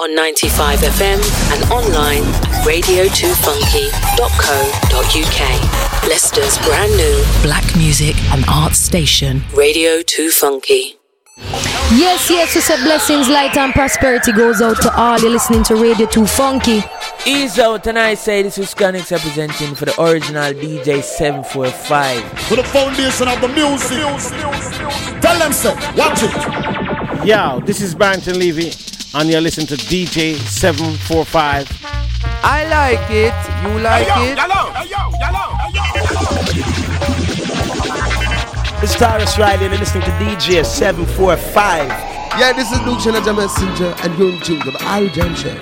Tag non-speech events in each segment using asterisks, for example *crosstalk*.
on 95 FM and online at radio2funky.co.uk. Leicester's brand new black music and art station, Radio 2 Funky. Yes, yes, we said blessings, light, and prosperity goes out to all You're listening to Radio 2 Funky. Ease out, and I say this is Scanix representing for the original DJ 745. For the foundation of the music. Tell them, sir, watch it. Yo, this is Barrington Levy, and you're listening to DJ 745. I like it. You like hey, yo, it? Yellow, hey, yo, yellow, hey, yo. It's Tarrus Riley, and you're listening to DJ 745. Yeah, this is Luke Shanaja Messenger, and you're in tune to the Al Jam Show.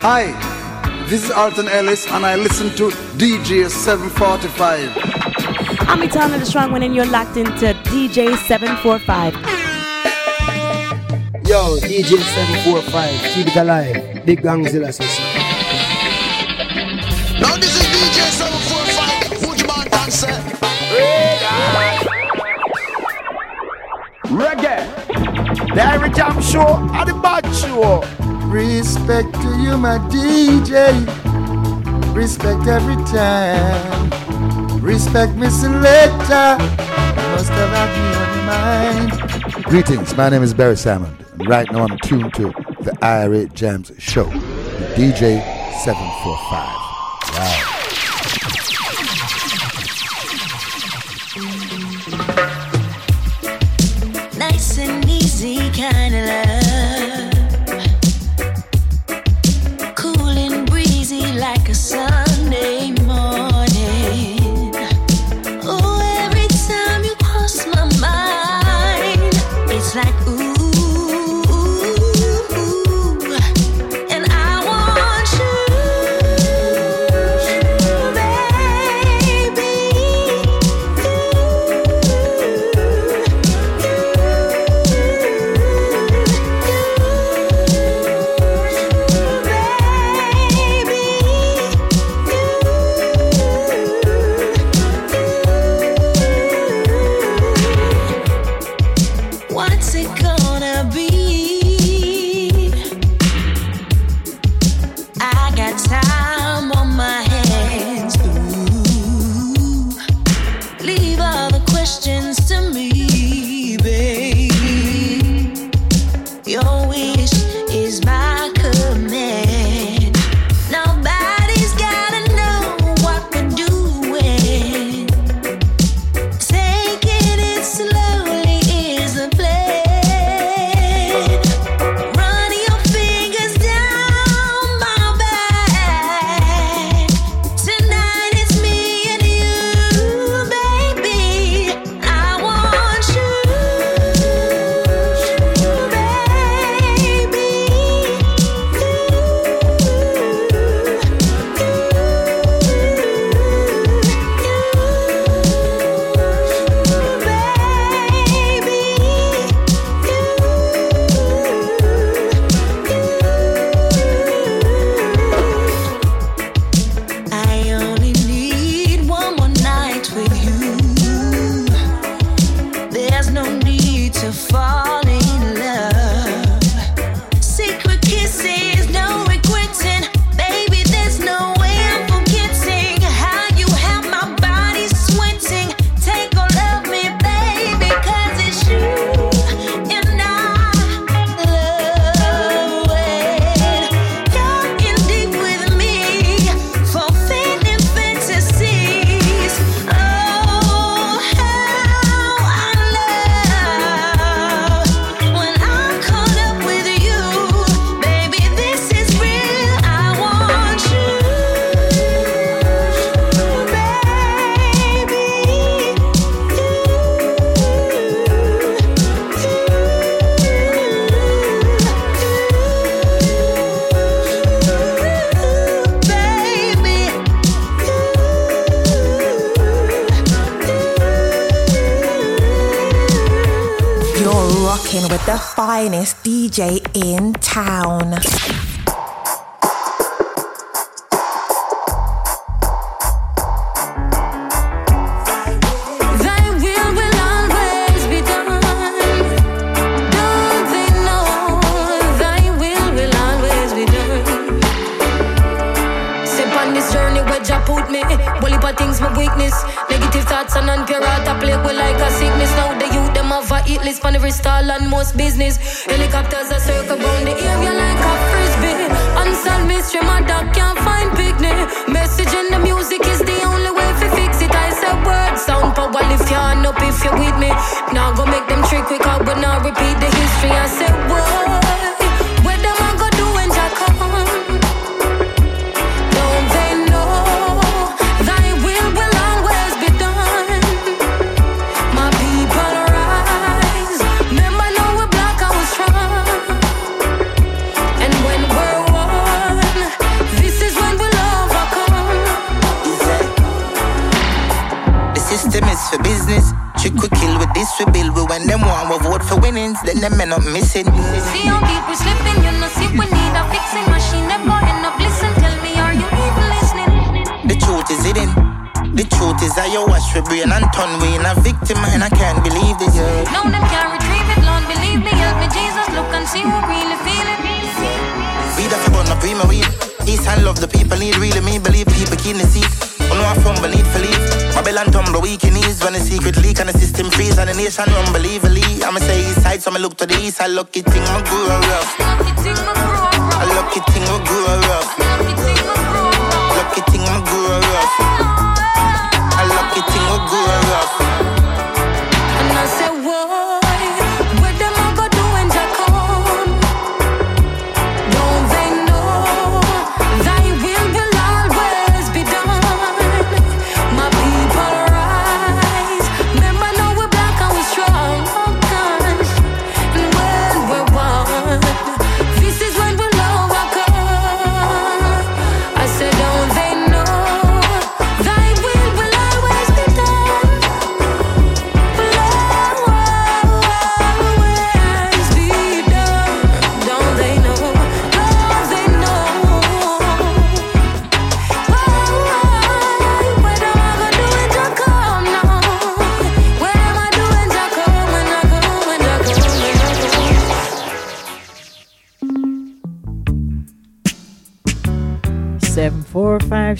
Hi, this is Alton Ellis, and I listen to DJ 745. I'm Etana the Strong One, and you're locked into DJ 745. Yo, DJ 745, keep it alive. Big Gangzilla system. Now this is DJ 745, Woodman Dancer. Reggae. The Irie Jam Show and the Bad Show. Respect to you, my DJ. Respect every time. Respect me selector. Must have had me on mind. Greetings, my name is Barry Salmon. And right now I'm tuned to the Irie Jams Show with DJ 745. Wow. To fall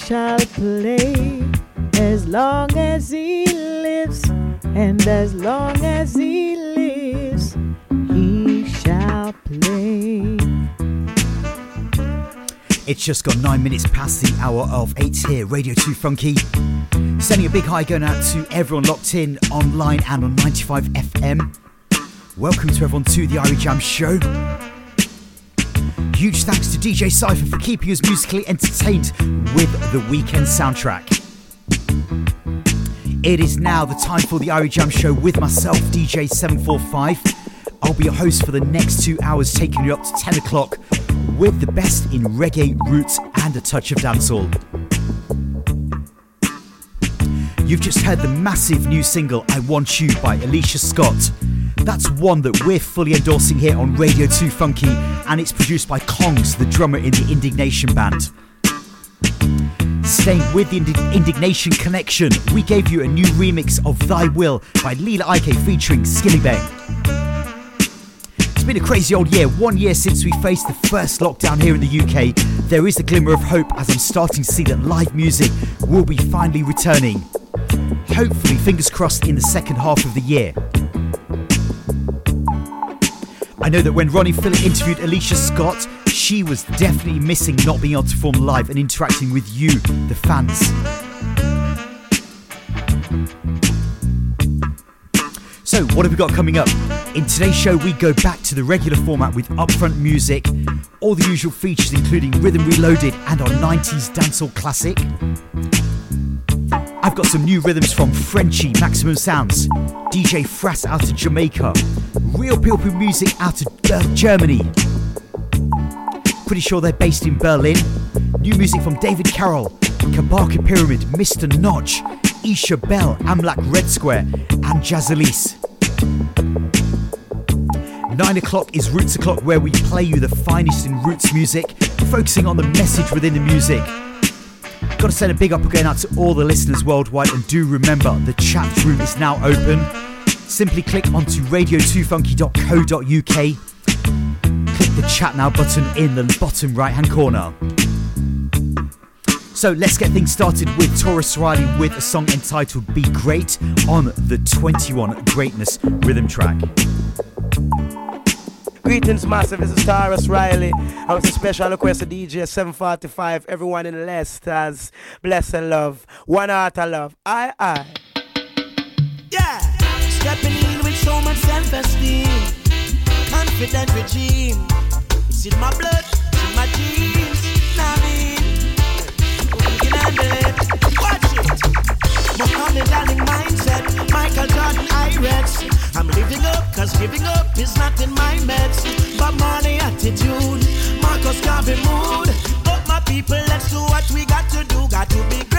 shall play as long as he lives, and as long as he lives, he shall play. It's just gone nine minutes past the hour of eight here, Radio 2 Funky. Sending a big hi going out to everyone locked in online and on 95 FM. Welcome to everyone to the Irie Jam Show. Huge thanks to DJ Cypher for keeping us musically entertained with the weekend soundtrack. It is now the time for the Irie Jam Show with myself, DJ 745. I'll be your host for the next two hours, taking you up to 10 o'clock with the best in reggae, roots, and a touch of dancehall. You've just heard the massive new single I Want You by Aleighcia Scott. That's one that we're fully endorsing here on Radio 2 Funky, and it's produced by Kongs, the drummer in the Indignation Band. Staying with the Indi- Indignation Connection, we gave you a new remix of Thy Will by Lila Iké featuring Skilly Bang. It's been a crazy old year, one year since we faced the first lockdown here in the UK. There is a glimmer of hope as I'm starting to see that live music will be finally returning. Hopefully, fingers crossed, in the second half of the year. I know that when Ronnie Phillip interviewed Aleighcia Scott, she was definitely missing not being able to perform live and interacting with you, the fans. So, what have we got coming up? In today's show, we go back to the regular format with upfront music, all the usual features, including Rhythm Reloaded and our 90s dancehall classic. I've got some new rhythms from Frenchie, Maximum Sounds, DJ Frass out of Jamaica, Real People Music out of uh, Germany. Pretty sure they're based in Berlin. New music from David Carroll, Kabaka Pyramid, Mr. Notch, Isha Bell, Amlak Red Square, and Jaz Elise. Nine o'clock is Roots O'Clock, where we play you the finest in roots music, focusing on the message within the music. Got to send a big up again out to all the listeners worldwide, and do remember the chat room is now open. Simply click onto radio2funky.co.uk, click the chat now button in the bottom right hand corner. So let's get things started with Tarrus Riley with a song entitled Be Great on the 21 Greatness rhythm track. Greetings, massive. This is Tarrus Riley. I was a special request to DJ 745. Everyone in Leicester's bless and love. One heart of love. Aye, aye. Yeah, stepping in with so much self-esteem, confident regime. It's in my blood, it's in my genes. Nah, I mean, we can it. Watch it. Muhammad Ali mindset, Michael Jordan Irex. I'm living up, cause giving up is not in my meds. But money attitude, Marcus Garvey mood. Up my people, let's do what we got to do. Got to be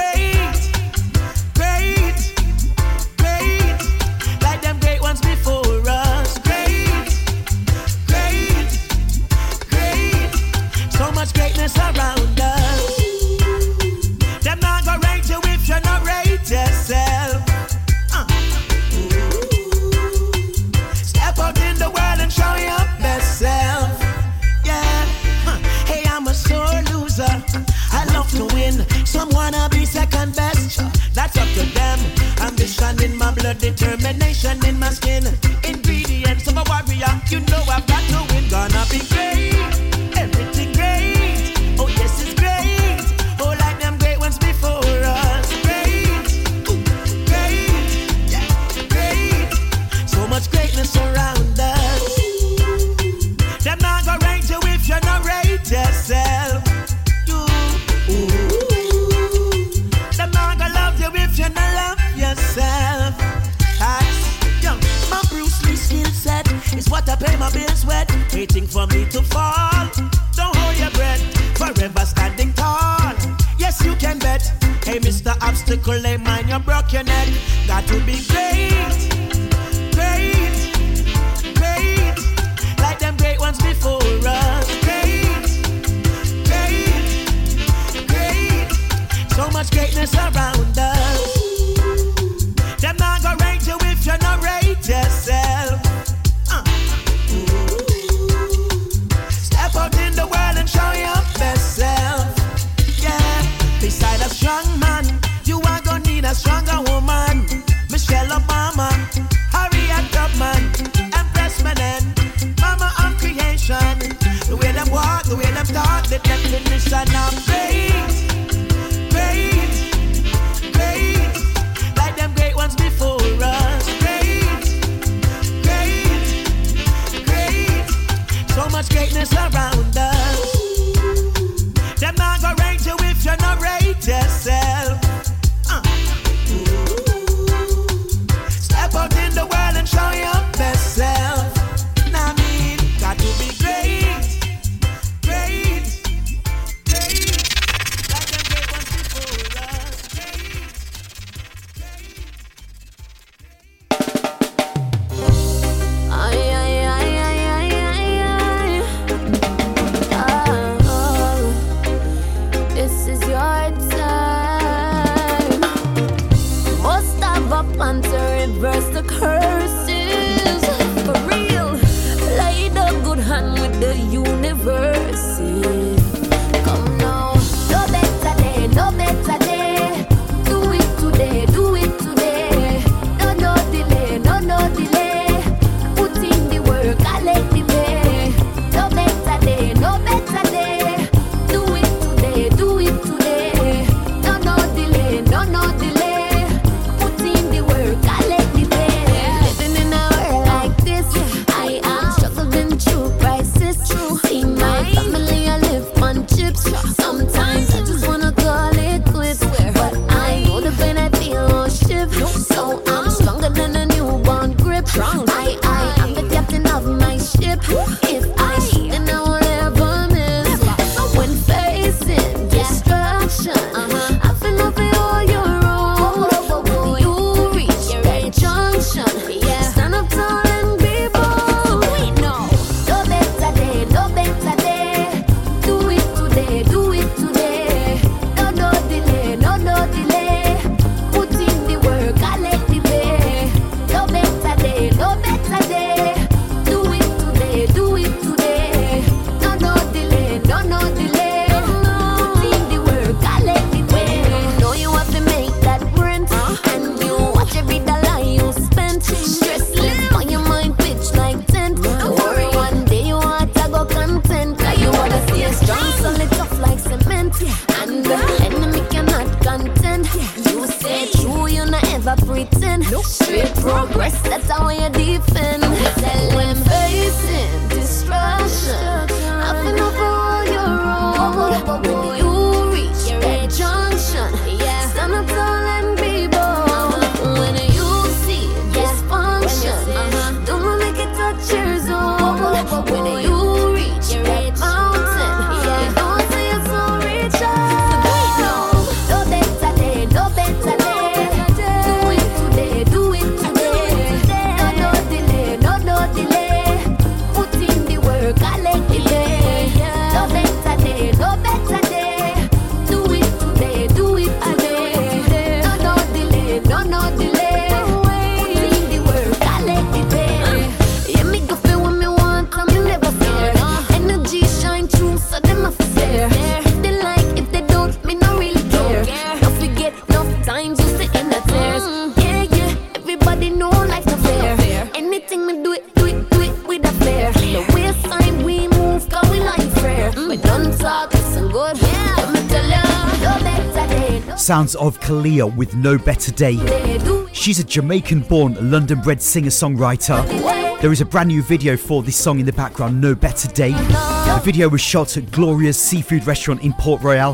much greatness around us. Them not gonna rate you if you not rate yourself. Uh. Step out in the world and show your best self. Yeah. Huh. Hey, I'm a sore loser. I love to win. Some wanna be second best. That's up to them. Ambition in my blood, determination in my skin. Ingredients of a warrior. You know I've got to win. Gonna be great. Obstacle, lay mine, you broke your neck. Got to be great, sounds of Khalia with No Better Day. She's a Jamaican born, London bred singer songwriter. There is a brand new video for this song in the background, No Better Day. The video was shot at Gloria's seafood restaurant in Port Royal.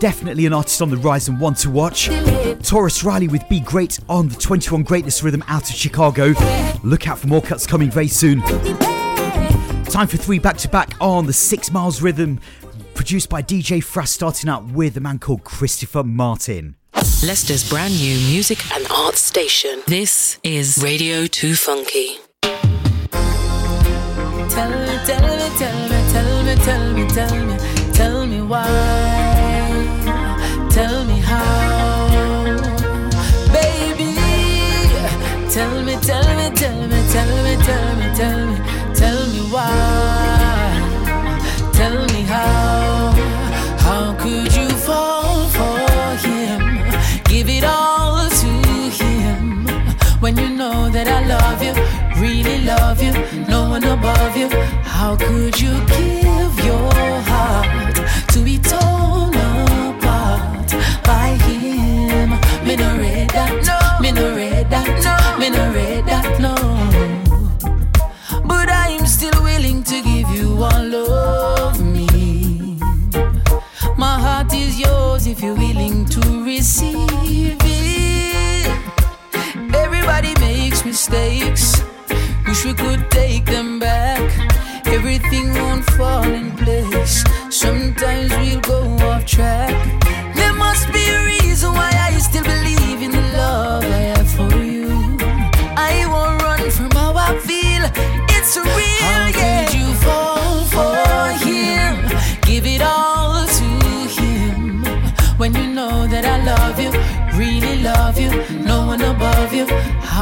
Definitely an artist on the rise and one to watch. Tarrus Riley with Be Great on the 21 Greatness Rhythm out of Chicago. Look out for more cuts coming very soon. Time for three back to back on the Six Miles Rhythm produced by DJ Frass, starting up with a man called Christopher Martin. Leicester's brand new music and arts station. This is Radio 2 Funky. Tell me, tell me, tell me, tell me, tell me, tell me, tell me why. love you, no one above you. How could you keep?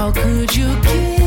How could you give?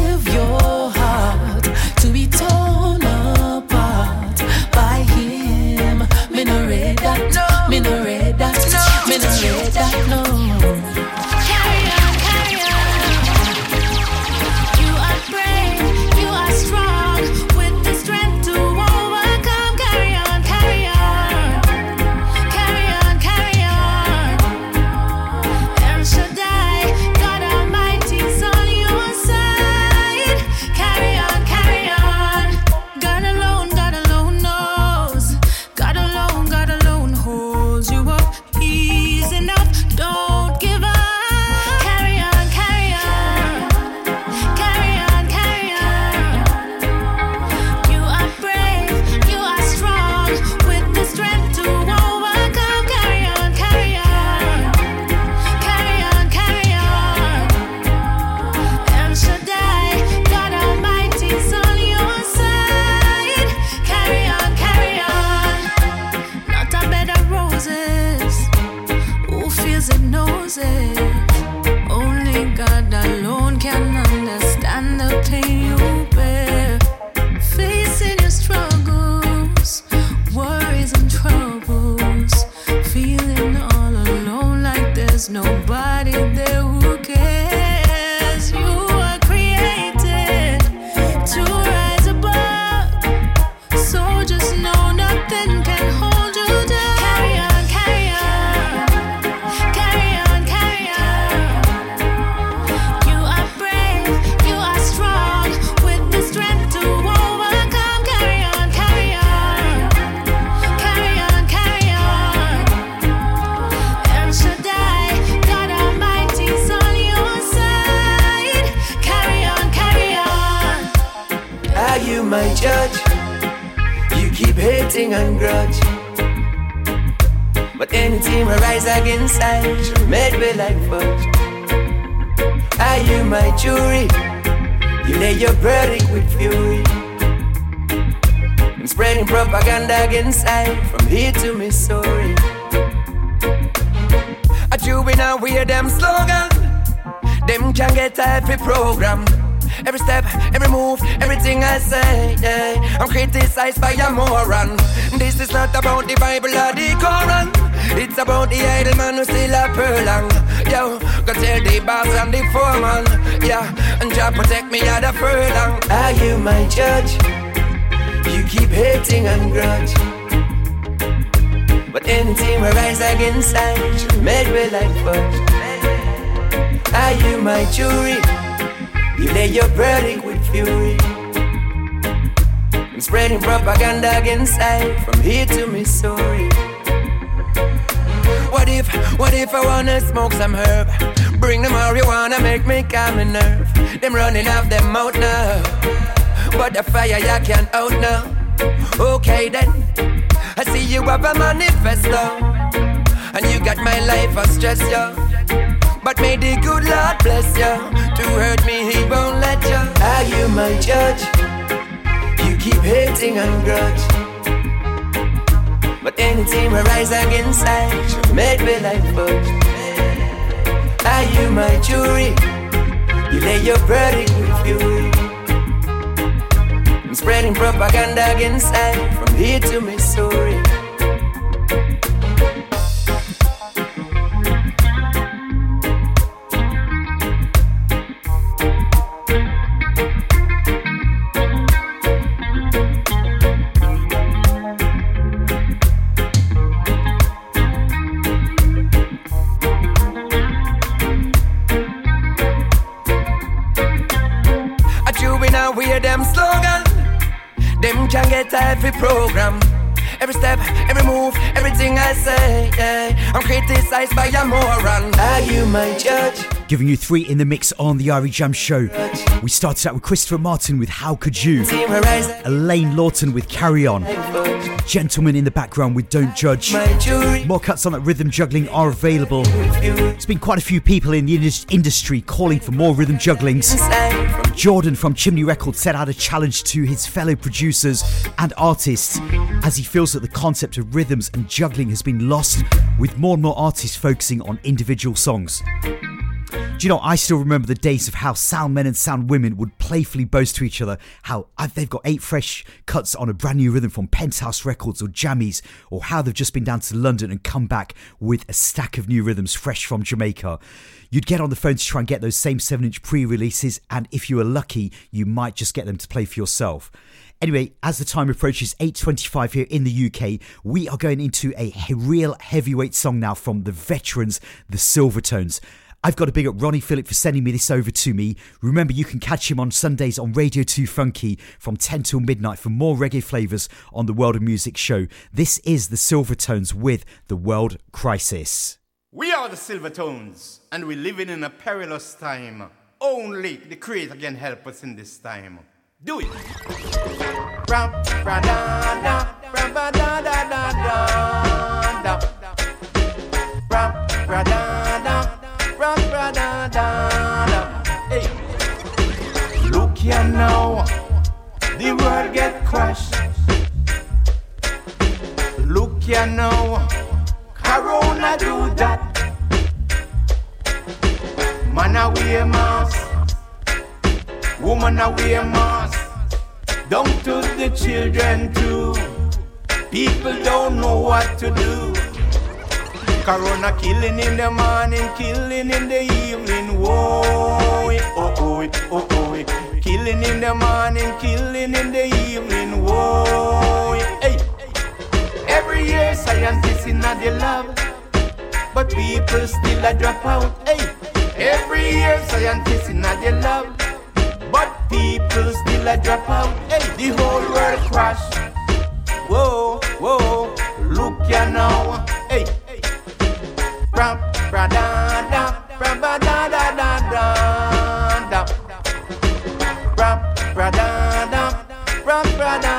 my judge. You keep hating and grudge. But anything will rise against I made with life fudge. Are you my jury? You lay your verdict with fury. I'm spreading propaganda against I from here to Missouri. What if, what if I wanna smoke some herb? Bring the marijuana, make me calm and nerve. Them running off them mouth now. But the fire you can't out now. Okay then, I see you have a manifesto. And you got my life a stress, yo. But may the good Lord bless you. To hurt me, he won't let you. Are you my judge? You keep hating and grudge. But anything we rise against, I made me like fudge. Are you my jury? You lay your verdict with fury. Spreading propaganda against I from here to Missouri. Say, yeah. I'm criticized by a moron. Are you my judge? Giving you three in the mix on the Irie Jam show. We started out with Christopher Martin with How Could You? Alaine Laughton with Carry On. Gentleman in the background with Don't Judge. More cuts on that rhythm juggling are available. There's been quite a few people in the industry calling for more rhythm jugglings. Jordan from Chimney Records set out a challenge to his fellow producers and artists as he feels that the concept of rhythms and juggling has been lost with more and more artists focusing on individual songs. Do you know, I still remember the days of how sound men and sound women would playfully boast to each other how they've got eight fresh cuts on a brand new rhythm from Penthouse Records or Jammys, or how they've just been down to London and come back with a stack of new rhythms fresh from Jamaica. You'd get on the phone to try and get those same 7 inch pre releases, and if you were lucky, you might just get them to play for yourself. Anyway, as the time approaches 8:25 here in the UK, we are going into a real heavyweight song now from the veterans, the Silvertones. I've got to big up Ronnie Phillip for sending me this over to me. Remember, you can catch him on Sundays on Radio 2 Funky from 10 till midnight for more reggae flavours on the World of Music show. This is the Silvertones with the World Crisis. We are the Silvertones, and we're living in a perilous time. Only the Creator can help us in this time. Do it. Ram, ram, ra, da, da, da. Hey. Look here now, the world get crushed. Look here now, Corona do that. Man a wear mask, woman a wear mask. Don't to the children too. People don't know what to do. Corona killing in the morning, killing in the evening. Whoa, oh oh oh oh. Killing in the morning, killing in the evening. Whoa, hey. Every year scientists in the lab, but people still a drop out. Hey, every year scientists in the lab, but people still a drop out. Hey, the whole world crash. Whoa, whoa, look ya now. Bra bra da da, bra da da da da da. Bra da da, bra da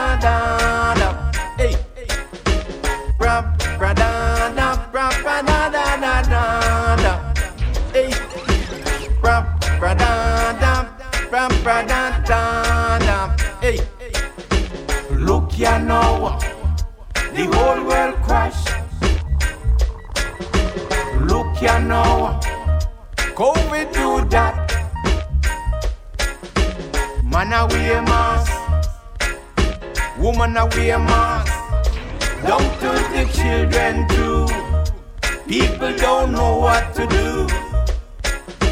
da. Hey. Bra bra da da, bra da da. Hey. Bra bra da da, bra da da. Hey. Look ya now, the whole world crash. Look ya now, COVID do that. Man a wear mask, woman a wear mask. Don't to the children too. People don't know what to do.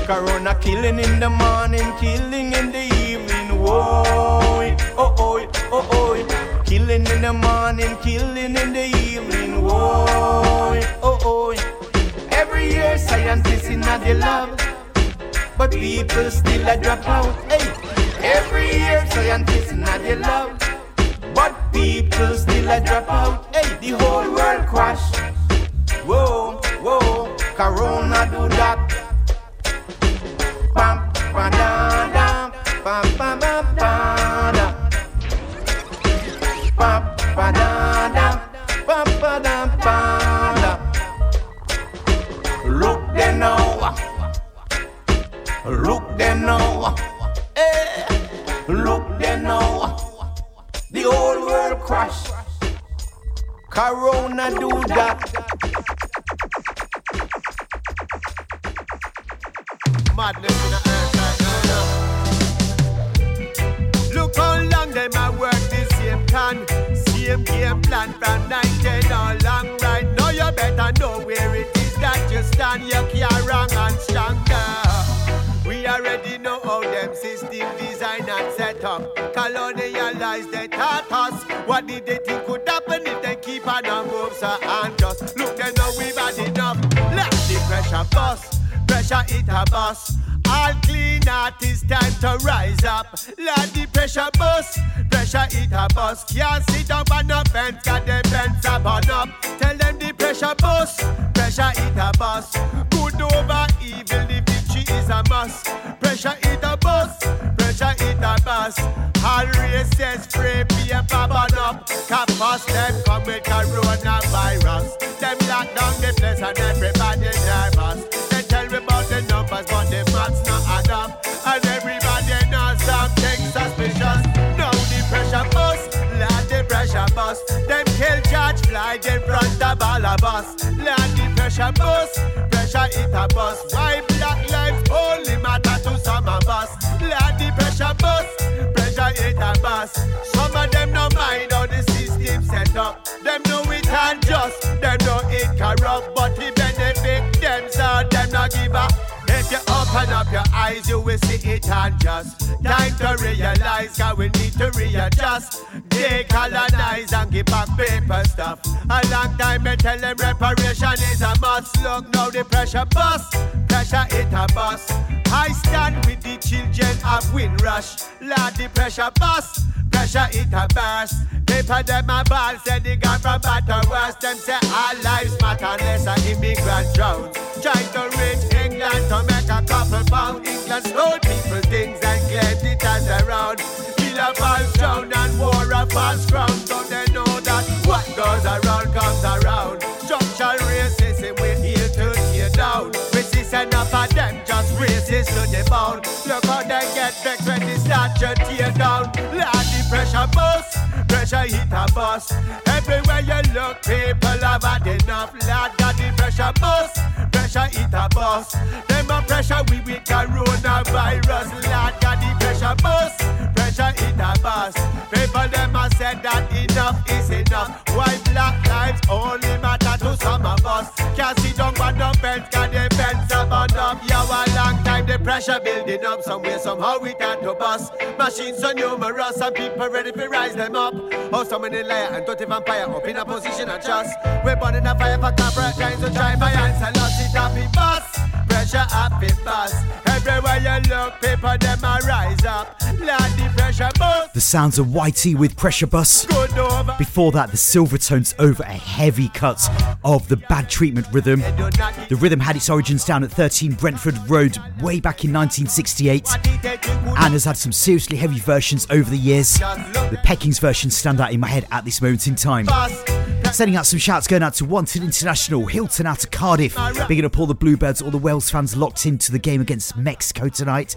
Corona killing in the morning, killing in the evening. Whoa, oh oh, oh oh. Killing in the morning, killing in the evening. Whoa, scientists in the lab, but people still a drop out. Hey, every year scientists in the lab, but people still a drop out. Hey, the whole world crash. Whoa, whoa, Corona do that. Bam, ba da da, bam, bam, bam, Corona do that. Madness in the earth. Look how long them a work the same can, same game plan from 19 all long right now. You better know where it is that you stand. You can't wrong and stronger. We already know how them system design and set up. Colonialize they taught us. What did they think could happen if they So and just look, they know we've had enough. Let the pressure bust, pressure it a bust. All clean artists time to rise up. Let the pressure bust, pressure it a bust. Can't sit down on no fence, got the fence up on up. Tell them the pressure bust, pressure it a bust. Good over evil, the victory is a must. Pressure it a bust, pressure it a bust. All races spray paper burn up. Campus them come with coronavirus. Them lock down the place and everybody nervous. They tell me about the numbers, but the maths not add up. And everybody knows something suspicious. Now the pressure bust, let the pressure bust. Them kill charge fly in front of all of us. Let the pressure bust, pressure it a bust. Why bust. Some of them no mind how the system set up. Them know it unjust, them know it corrupt, but it benefit them, so them not give up. If you open up your eyes, you will see it unjust. Time to realize, cause we need to readjust. Decolonize and give back paper stuff. A long time me tell them reparation is a must. Look now the pressure bust, pressure it a bust. I stand with the children of Windrush. Lord the pressure bust, pressure it a burst. Paper them a ball, say they got from better worse. Them say our lives matter unless an immigrant drowns. Trying to reach England to make a couple pound. England stole enough of them, just racist to the bone. Look how they get vexed when they start to tear down. Lord, the pressure bust, pressure hit a bus. Everywhere you look, people have had enough. Lord, the pressure bust, pressure hit a bus. Them a pressure we with coronavirus. Lord, the pressure bust, pressure hit a bus. People them a said that enough is enough. Why black lives only matter to some of us? Can't see down on the fence, got the fence on up. Yeah, a long time the pressure building up. Somewhere, somehow we can't to bust. Machines so numerous and people ready to rise them up. Oh, so many liar and dirty vampire up in a position of trust. We're burning a fire for corporate trying to try my answer. Lost it up bus. Pressure up in bus. Everywhere you look, people them a rise up. Lord, the pressure. The sounds of Whitey with Pressure Bus. Before that, the Silvertones over a heavy cut of the Bad Treatment rhythm. The rhythm had its origins down at 13 Brentford Road way back in 1968 and has had some seriously heavy versions over the years. The Peckings versions stand out in my head at this moment in time. Sending out some shouts going out to Wanted International, Hilton out to Cardiff, bigging up all the Bluebirds, all the Wales fans locked into the game against Mexico tonight.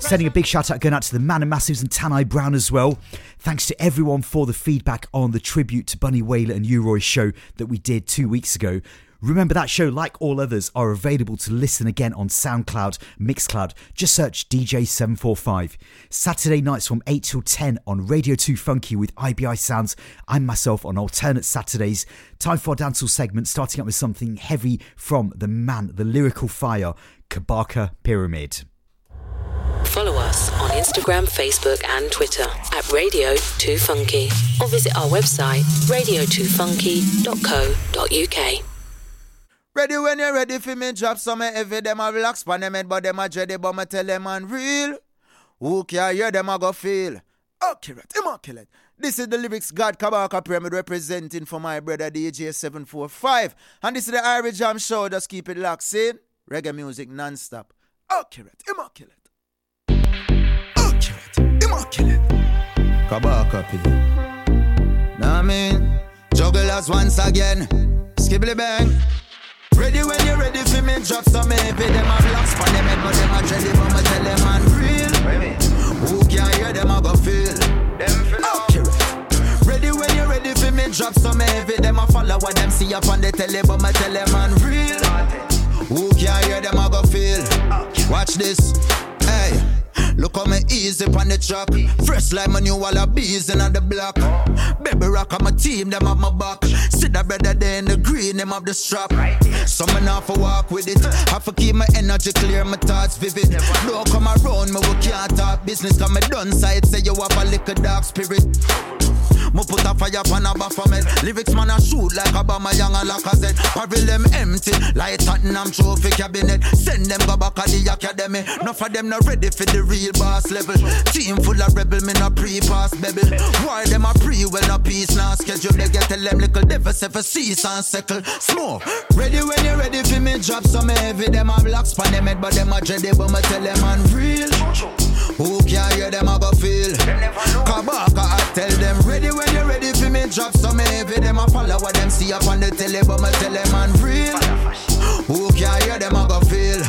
Sending a big shout out going out to the Man and Massives and Tanai Brown as well. Thanks to everyone for the feedback on the tribute to Bunny Wailer and U-Roy show that we did two weeks ago. Remember that show, like all others, are available to listen again on SoundCloud, Mixcloud. Just search DJ745. Saturday nights from 8 till 10 on Radio 2 Funky with IBI Sounds. I'm myself on alternate Saturdays. Time for a dancehall segment, starting up with something heavy from the man, the lyrical fire, Kabaka Pyramid. Follow us on Instagram, Facebook, and Twitter at Radio 2 Funky or visit our website radio2funky.co.uk. Ready when you're ready for me drop some heavy them a relax pan them head but them a dready but me tell them man real. Who can hear them a go feel? Accurate, immaculate. This is the lyrics God Kabaka Pyramid representing for my brother DJ 745. And this is the Irie Jam Show. Just keep it locked in. Reggae music non-stop. Accurate, immaculate. Accurate, immaculate. Kabaka Pyramid. Now I mean, jugglers once again. Skibbly bang. Ready when you're ready for me, drop some heavy. Them a blocks for them head, but them a jelly, but me tell them man real. Who can hear them a go feel? Them feel oh, accurate. Ready when you're ready for me, drop some heavy. Them a follow what them see up on the telly, but me tell them man real. Who can hear them a go feel? Watch this. Look how me easy on the track. Fresh like my new wall of bees in the block. Baby rock on my team, them have my back. See that brother there in the green, them have the strap. Some off for walk with it. Have to keep my energy clear, my thoughts vivid. Don't come around me, we can't talk business. Cause me done side, say you have a little dark spirit. Me put a fire on a baphomet Lyrics man a shoot like Aubameyang and Lacazette. Parvel them empty like Tottenham trophy cabinet. Send them go back at the academy. Enough of them not ready for the real boss level. Team full of rebel, me no pre-pass baby Why them a pre, well no peace now schedule They get tell them little devil say for cease and settle. Smoke, ready when you ready for me? Drop some heavy Them a black span them head but them a dready But me tell them man real who can hear them a go feel? Kabaka, I tell them ready when you're ready for me drop some heavy. Them a follow what them see up on the telly, but me tell them man real. Who can hear them a go feel?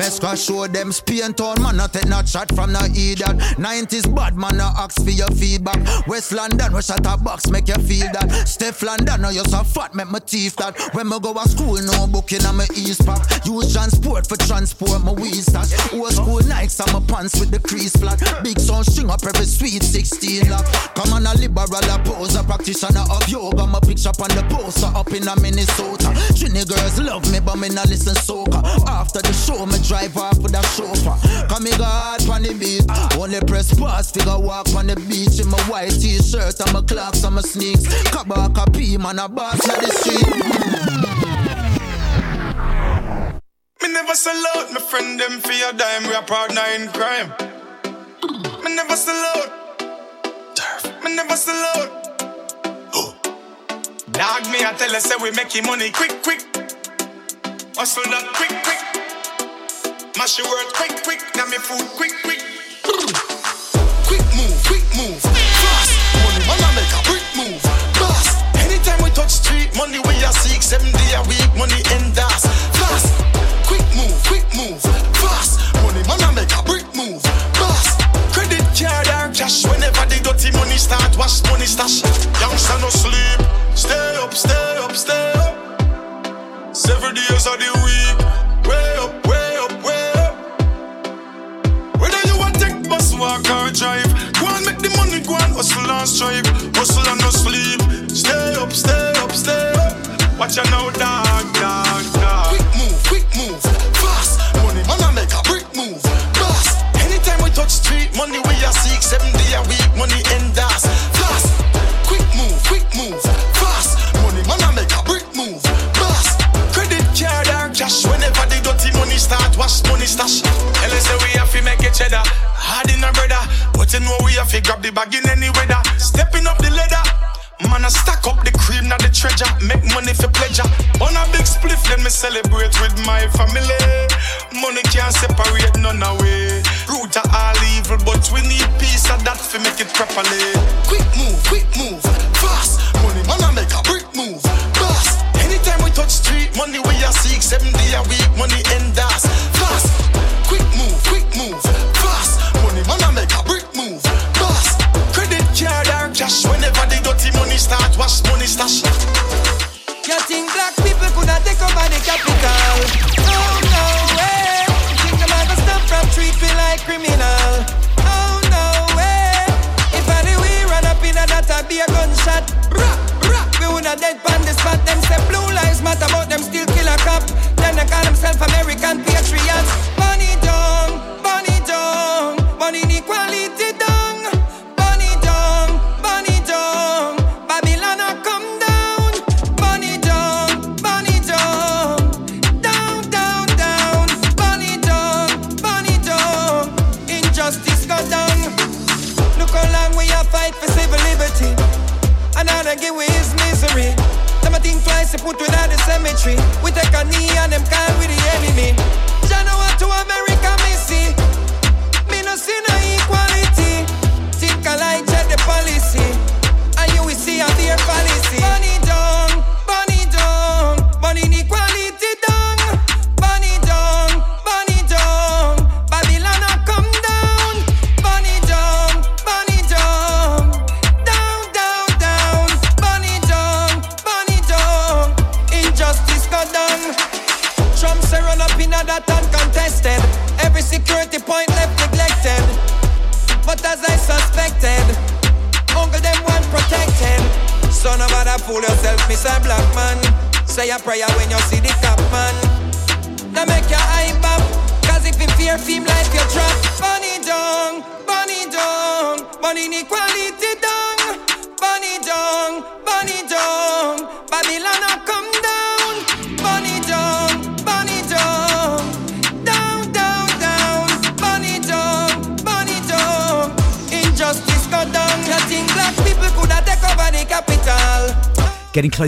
Mesca show them Spain town man not take no shot from no idiot. 90s bad man no ask for your feedback. West London we shut a box make you feel that. Steph London no you so fat make my teeth that. When me go to school no booking on my east pack. Use transport for transport my weed stash. Old school Nikes on my pants with the crease flat. Big sound string up every sweet 16 lock. Come on a liberal a pose poser practitioner of yoga. My picture on the poster up in a Minnesota. Trini girls love me but me not listen soca. After the show me drive off with a chauffeur. Come me go hard on the beat. Only press pause figure walk on the beach in my white t-shirt and my clocks and my sneaks. Kabaka P man a boss on the street. Me never sell out my friend them for your dime. We are partner in crime. Me never sell out. Me never sell out. Dog me, I tell her say we making money quick, quick. Hustle that quick, quick. Mash your word quick, quick. Now me food quick, quick. Quick move, quick move. Fast. Money, I make a quick move. Fast. Anytime we touch street, money we are seek. Seven day a week, money end us. Fast. Quick move, quick move. Fast. Money, I make a brick move. Fast. Credit card or cash. Whenever the dirty money start, wash money stash. Youngster no sleep. Stay up, stay up, stay up. Seven days of the week. Way up, way up, drive. Go and make the money, go and hustle and strive. Hustle and no sleep. Stay up, stay up, stay up. Watch out now, dog, dog, dog. Quick move, quick move. Fast. Money, man, I make a brick move. Fast. Anytime we touch street, money we are seek. Seven day a week, money end us. Wash money stash. Us say we have to make it cheddar. Hard in a brother. But you know we have to grab the bag in any weather. Stepping up the ladder. Man, I stack up the cream, not the treasure. Make money for pleasure. On a big spliff, then me celebrate with my family. Money can't separate none away. Root of all evil, but we need peace of that to make it properly. Quick move, quick move, fast. Money, man, I make a brick move, fast. Anytime we touch street, money we are seek. Seven day a week, money end us. Start, wash money stash. You think black people could have take over the capital? Oh no way. Think them ever stop from treat me like criminal? Oh no way. If I we run up in a that I be a gunshot. Rah, rah. We woulda dead on the spot. Them say blue lives matter, but them still kill a cop. Then they call themselves American patriots. Legacy put without the cemetery. We take a knee and them call with the enemy. January to America, me see. Me no see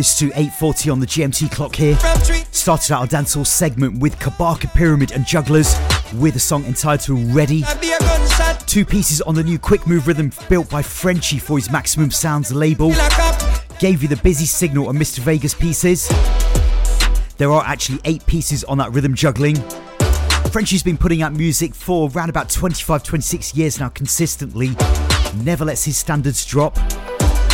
close to 8.40 on the GMT clock here. Started out our dancehall segment with Kabaka Pyramid and Jugglers with a song entitled Ready. Two pieces on the new quick move rhythm built by Frenchie for his Maximum Sounds label. Gave you the busy signal and Mr. Vegas pieces. There are actually eight pieces on that rhythm juggling. Frenchie's been putting out music for around about 25, 26 years now consistently. Never lets his standards drop.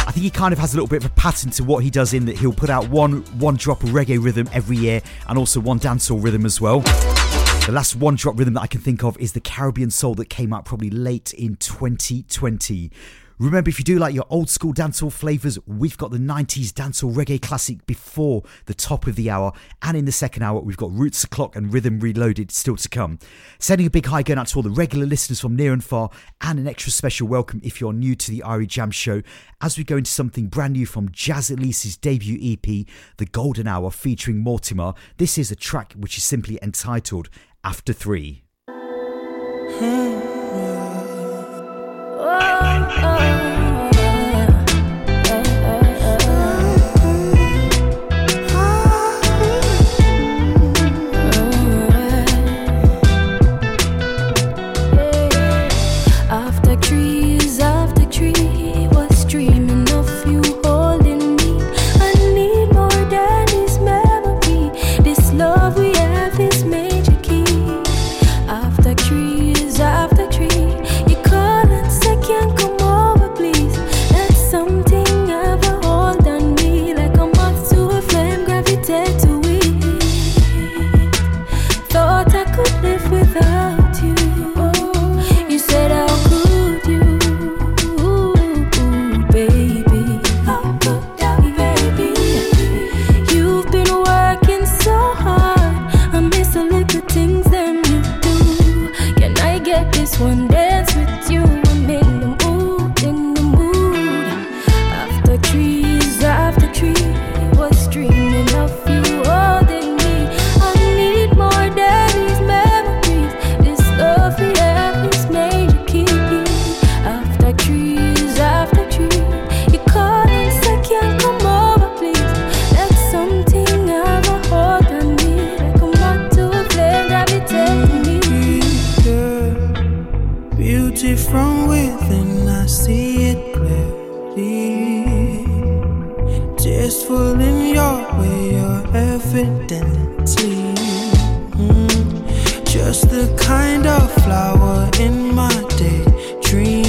I think he kind of has a little bit of a pattern to what he does in that he'll put out one one drop of reggae rhythm every year and also one dancehall rhythm as well. The last one drop rhythm that I can think of is the Caribbean Soul that came out probably late in 2020. Remember, if you do like your old school dancehall flavours, we've got the 90s dancehall reggae classic before the top of the hour. And in the second hour, we've got Roots O'Clock and Rhythm Reloaded still to come. Sending a big hi going out to all the regular listeners from near and far, and an extra special welcome if you're new to the Irie Jam Show as we go into something brand new from Jaz Elise's debut EP, The Golden Hour, featuring Mortimer. This is a track which is simply entitled After Three. Oh. After clearly. Tasteful in your way, your evidently. Mm, Just the kind of flower in my daydream.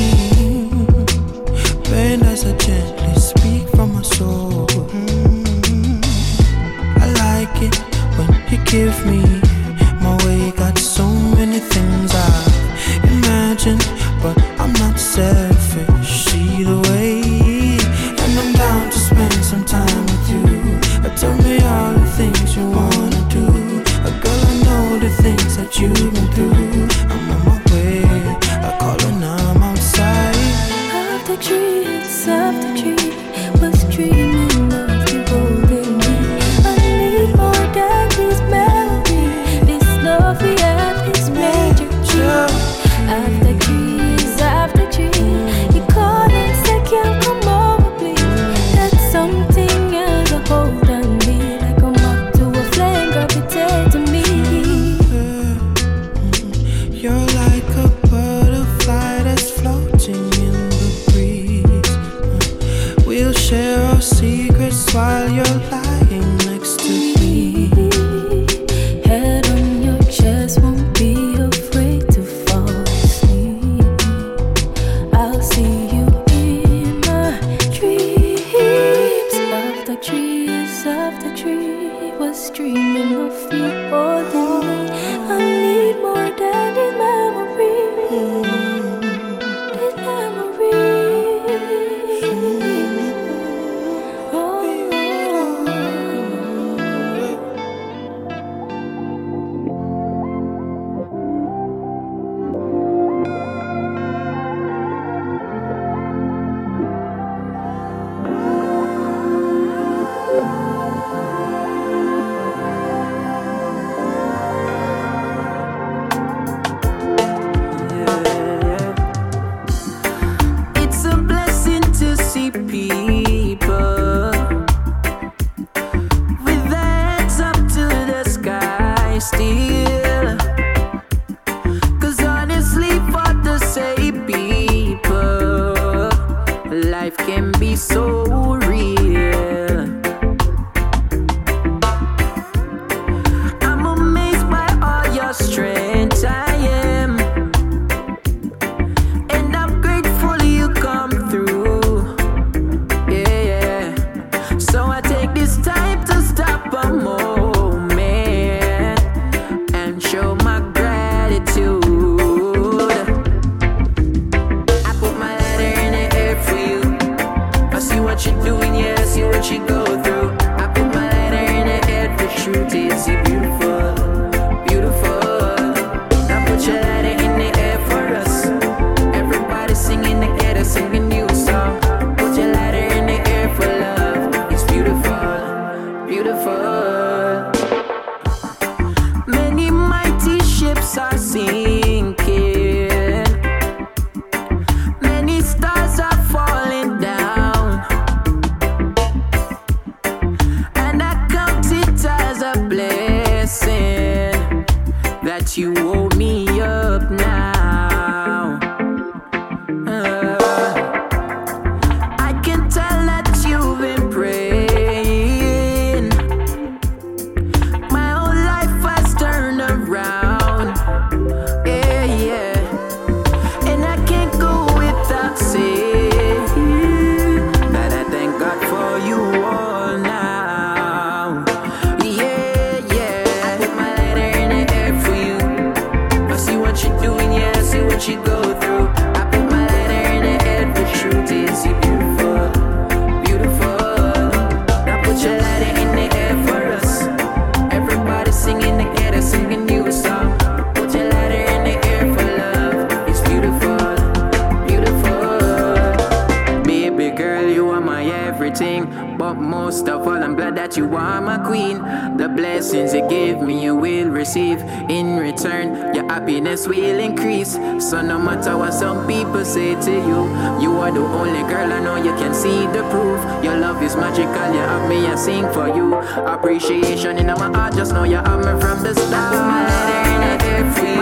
See the proof. Your love is magical, you have me, I sing for you. Appreciation in my heart, just know you have me from the start. Put my letter in the air for you.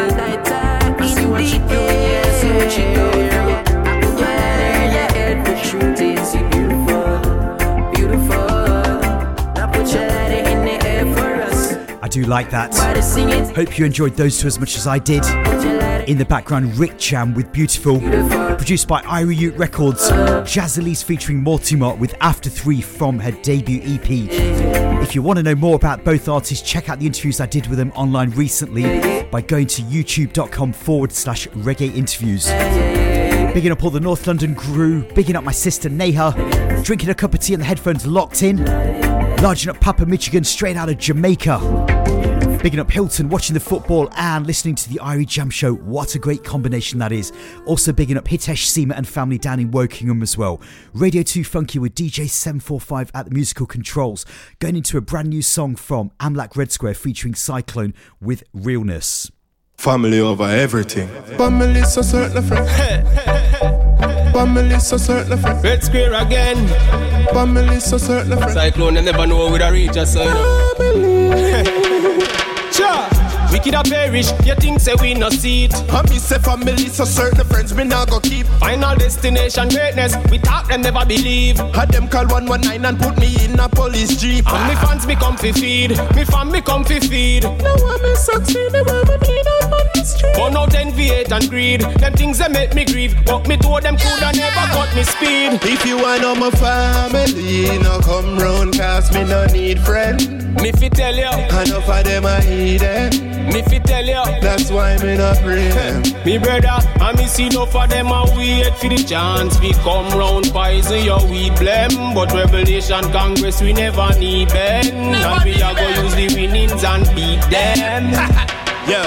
I see what you do, yeah, I see what you go through. I put my letter in the air for truth. It's beautiful, beautiful. Now put your letter in the air for us. I do like that. Everybody sing it. Hope you enjoyed those two as much as I did. In the background, Rick Jam with Beautiful, produced by Irie Ute Records. Jaz Elise featuring Mortimer with After Three from her debut EP. If you want to know more about both artists, check out the interviews I did with them online recently by going to youtube.com forward slash reggae interviews. Bigging up all the North London crew, bigging up my sister Neha, drinking a cup of tea and the headphones locked in, larging up Papa Michigan straight out of Jamaica. Bigging up Hilton, watching the football and listening to the Irie Jam Show. What a great combination that is. Also bigging up Hitesh Seema and family down in Wokingham as well. Radio 2 Funky with DJ 745 at the musical controls. Going into a brand new song from Amlak Red Square featuring Cyclone with Realness. Family over everything. Family so certain friend. *laughs* Family so certain friend. Red Square again. Family so certain friend. Cyclone, you never know where I reach us. *laughs* So, you Cha! Wicked a perish, you think say we no see it. I me say family, so certain friends me not go keep. Final destination greatness, we talk them never believe. Had them call 119 and put me in a police jeep. And me fans me come fi feed, me fan me come fi feed. Now I me succeed, they want me bleed out on the street. Burn out envy, hate and greed. Them things that make me grieve. But me told them coulda never cut me speed. If you want know my family, no come round, cause me no need friend. Me fi tell you, Enough of them a heathen. Me fi tell you. That's why me not pray them. Me brother, I me see no for them a wait for the chance. We come round poison your weed blem. But Revelation Congress we never need Ben And we a go use the winnings and beat them. *laughs* Yeah,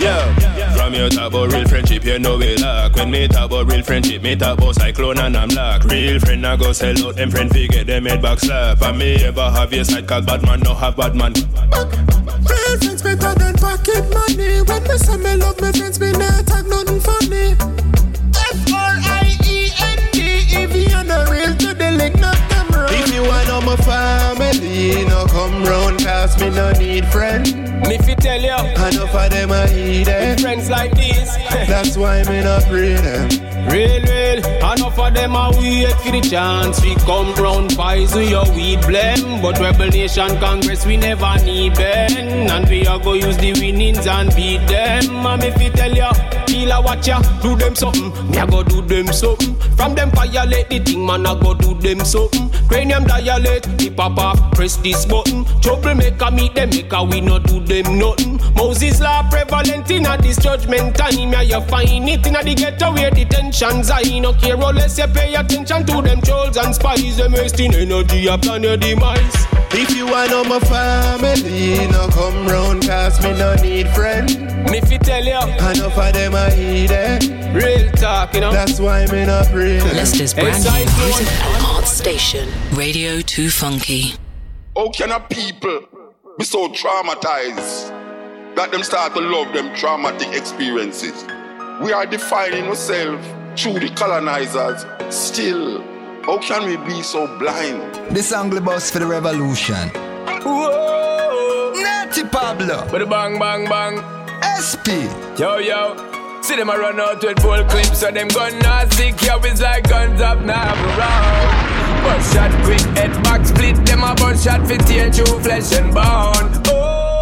yeah. From your talk about real friendship, you know we lack. When me talk about real friendship, me talk about cyclone and I'm lock. Real friend I go sell out them friend fi get them head back slap. And me ever have your side cause bad man no have bad man. Real friends better than pocket money. When me say me love me friends, me not talk nothing funny. F R I E N D. If you no real to the link, not them wrong. If you want know my family, no come round, cause me no need friend. Me fi tell you, Enough of them a heathen. friends like this. *laughs* That's why me not them. Real, real, enough of them a wait for the chance. We come round poison your weed blem But Rebel Nation Congress we never need Ben And we a go use the winnings and beat them. And me fi tell ya, feel a watch ya Do them something, me a go do them something. From them violate the thing man a go do them something. Cranium dilate, hip hop off, press this button. Troublemaker meet them maker we no do them nothing. Moses law prevalent in a this judgment time. Yeah you find it in a the ghetto where detentions I no care unless you pay attention to them trolls and spies Them wasting energy upon your demise. If you want know my family, no come round, cause me no need friend. Me fi tell you, Enough of them a heathen. real talk you know. That's why me not pray them. Leicester's brand new music. and art station, Radio 2 Funky. Oh, can a people be so traumatized that them start to love them traumatic experiences? We are defining ourselves through the colonizers. Still, how can we be so blind? This angle bus for the revolution. Whoa, Natty Pablo. But a bang, bang, bang. SP. Yo, yo. See them a run out with full clips, so them gun not sick. Yo, it's like guns up now around. But shot quick, head back split. Them a bun shot for tear through flesh and bone. Oh, mama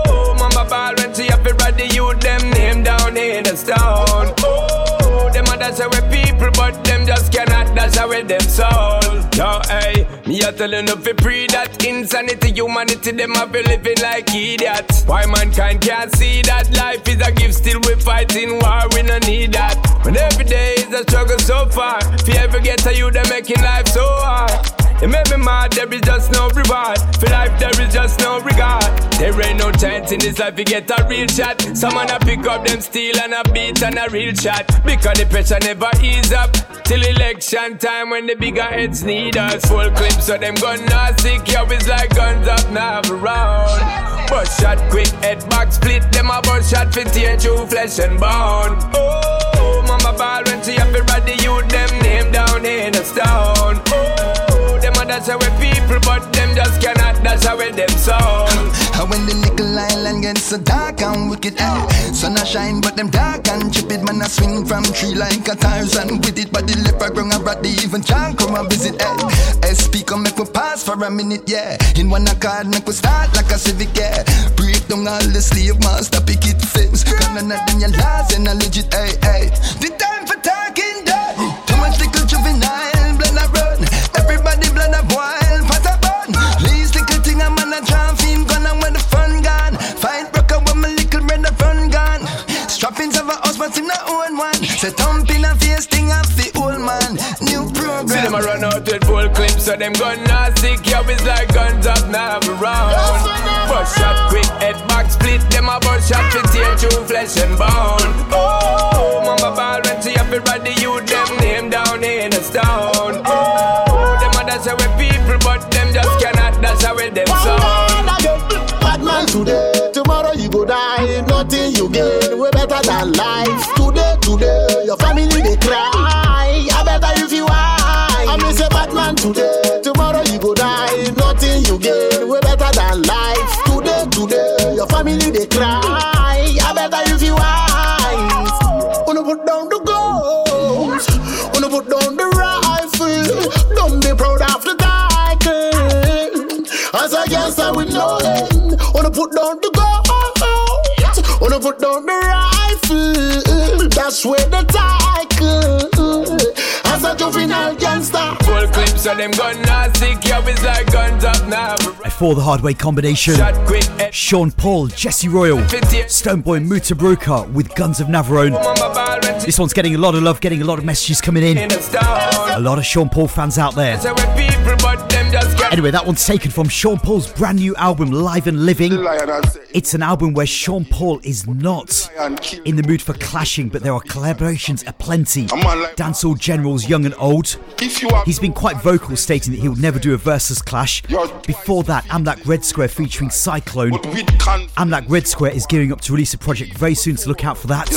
ball when she up it the youth, them name down in the stone. Oh, them a dash away people, but them just cannot dash away them soul. Yo, hey, me a telling you fi pre that insanity, humanity, them a be living like idiots. Why mankind can't see that life is a gift, still we fighting war, we no need that. When every day is a struggle so far, if you ever get to you, they making life so hard. You make me mad, there is just no reward. For life, there is just no regard. There ain't no chance in this life, you get a real shot. Someone a pick up them steel and a beat and a real shot. Because the pressure never ease up. Till election time when the bigger heads need us. Full clips, so them gun not sick. Yo, it's like guns up now around. But shot quick, head back split. Them a bust shot for tear through flesh and bone. Oh, mama ball when she have to the youth, them name down in a stone. Oh, a dash away people, but them just cannot That's how we them soul. And when the nickel island gets so dark and wicked, eh? Sun a shine, but them dark and stupid man a swing from tree like a Tarzan with it. But the leopard ground a brought the even John come a visit, eh? SP come make we pass for a minute, yeah. In one accord make we start like a civic, yeah. Break down all the slave master picket fence. Cause none of them your laws and a legit, eh, eh. The time for talking Blood a boil, pot a bun. Least little thing a man a jam film gun and when the fun gone. Fight broke up when my little brother fun gone. Strappings of a house but him not own one. Say thump in a face thing of the old man. New program. See them a run out with full clips, so them gun. Yo, it's like guns up now around. Bust shot quick, head back split. Them a bust shot for tear through flesh and bone. Oh, mama ball when she up it ride tomorrow you go die. Nothing you gain, way better than life. Today, today, put down the gun. Wanna put down the rifle. That's where the title. As a juvenile gangster. Full clips of them gun nasty, yeah, it's like guns up now. A for the hard way combination. Sean Paul, Jesse Royal, Stonebwoy Mutabaruka with Guns of Navarone. This one's getting a lot of love, getting a lot of messages coming in. A lot of Sean Paul fans out there. Anyway, that one's taken from Sean Paul's brand new album, Live and Living. It's an album where Sean Paul is not in the mood for clashing, but there are collaborations aplenty. Dancehall generals, young and old. He's been quite vocal, stating that he would never do a versus clash. Before that, Amlak Red Square featuring Cyclone. Amlak Red Square is gearing up to release a project very soon, so look out for that.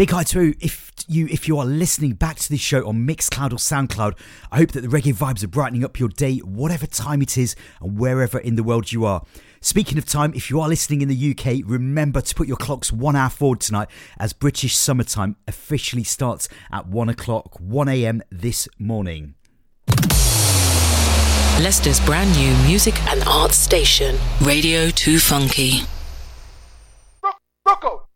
Big hi to if you if you are listening back to this show on Mixcloud or SoundCloud. I hope that the reggae vibes are brightening up your day, whatever time it is and wherever in the world you are. Speaking of time, if you are listening in the UK, remember to put your clocks one hour forward tonight as British summertime officially starts at one o'clock, 1 a.m. this morning. Leicester's brand new music and arts station, Radio 2 Funky. Rocco.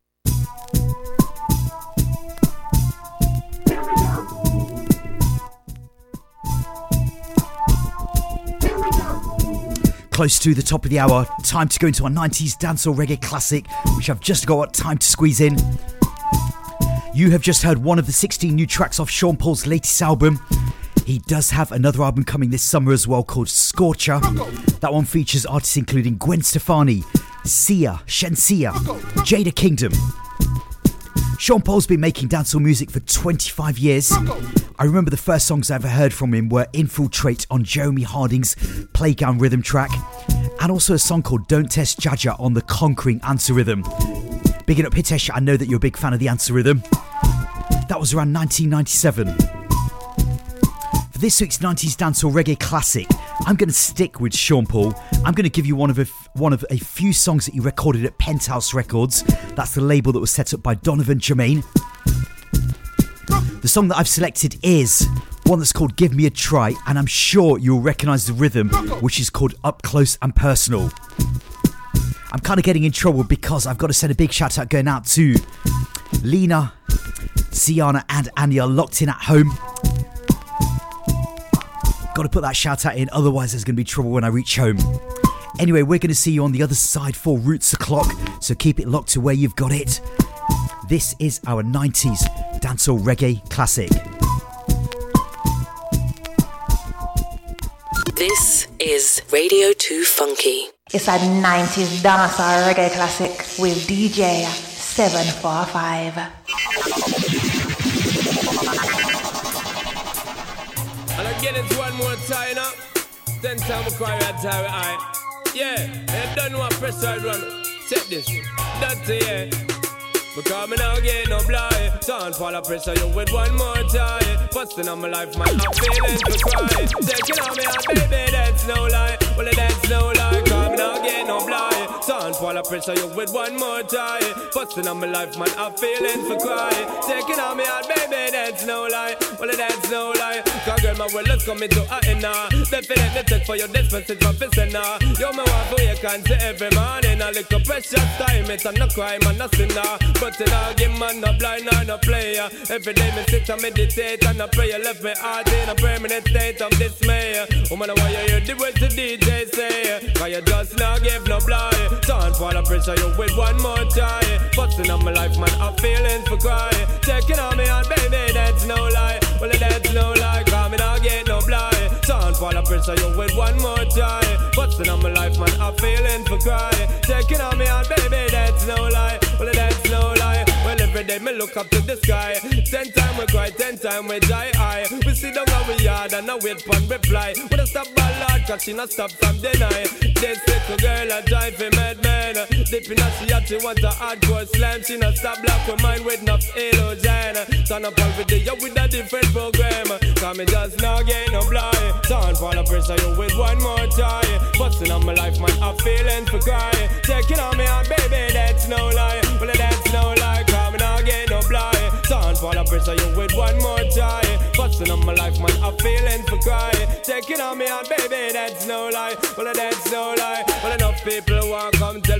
Close to the top of the hour, time to go into our 90s dancehall reggae classic, which I've just got time to squeeze in. You have just heard one of the 16 new tracks off Sean Paul's latest album. He does have another album coming this summer as well called Scorcha. That one features artists including Gwen Stefani, Sia, Shenseea, Jada Kingdom. Sean Paul's been making dancehall music for 25 years. I remember the first songs I ever heard from him were Infiltrate on Jeremy Harding's Playground Rhythm track, and also a song called Don't Test Jaja on the Conquering Answer Rhythm. Bigging up Hitesh, I know that you're a big fan of the Answer Rhythm. That was around 1997. This week's 90s dancehall reggae classic, I'm going to stick with Sean Paul. I'm going to give you one of a, one of a few songs that he recorded at Penthouse Records. That's the label that was set up by Donovan Germain. The song that I've selected is one that's called Give Me a Try, and I'm sure you'll recognise the rhythm, which is called Up Close and Personal. I'm kind of getting in trouble because I've got to send a big shout out going out to Lena, Siana, and Anya locked in at home. Got to put that shout out in, otherwise, there's going to be trouble when I reach home. Anyway, we're going to see you on the other side for Roots O'Clock, so keep it locked to where you've got it. This is our 90s dancehall reggae classic. This is Radio 2 Funky. It's a 90s dancehall reggae classic with DJ 745. And get it one more time now. Ten time we cry that time I. Yeah, you don't know what pressure run. Check this. That's it, yeah. Because me now get no blind Sound fall of pressure you with one more time Busting on my life man I'm feeling for cry Taking on me out pressure you with one more time Busting on my life man I'm feeling for cry Taking on me out baby that's no lie Well that's no lie Cause girl my world is coming to a now Definitely take for your for fissing now You me want for you can see every morning A little precious time it's a no crime and no sinner but in all game man, no blind nor no player. Every day me sit and meditate and I pray. Left me heart in a permanent state of dismay. Woman, why you hear the words the DJ say? Cause you just not give no blind. Don't fall of pressure you with one more try. Busting on my life, man, I'm feeling for cry. Taking on me on, baby, that's no lie. Well, that's no lie, me not get no blind. Fall of pressure you with one more try. Busting on my life, man, I'm feeling for cry. Taking on me on, baby, that's no lie. Well, that's every day me look up to the sky. Ten time we cry, ten time we die. I we see down on we yard and I wait for reply. We don't stop ballad cause she not stop from deny. This little girl a drive a madman. Deep in her she had she want a hardcore slam. She not stop black with mine with enough illusion. Turn up all video with a different program. Cause me just not get no blind. Turn for the pressure you with one more try. Busting on my life man, I'm feeling for cry. Taking on me out baby, that's no lie. Well that's no lie, pressure you with one more try. Busting on my life, man, I'm feeling for cry. Taking on me out, baby, that's no lie. Well, that's no lie. Well, enough people tell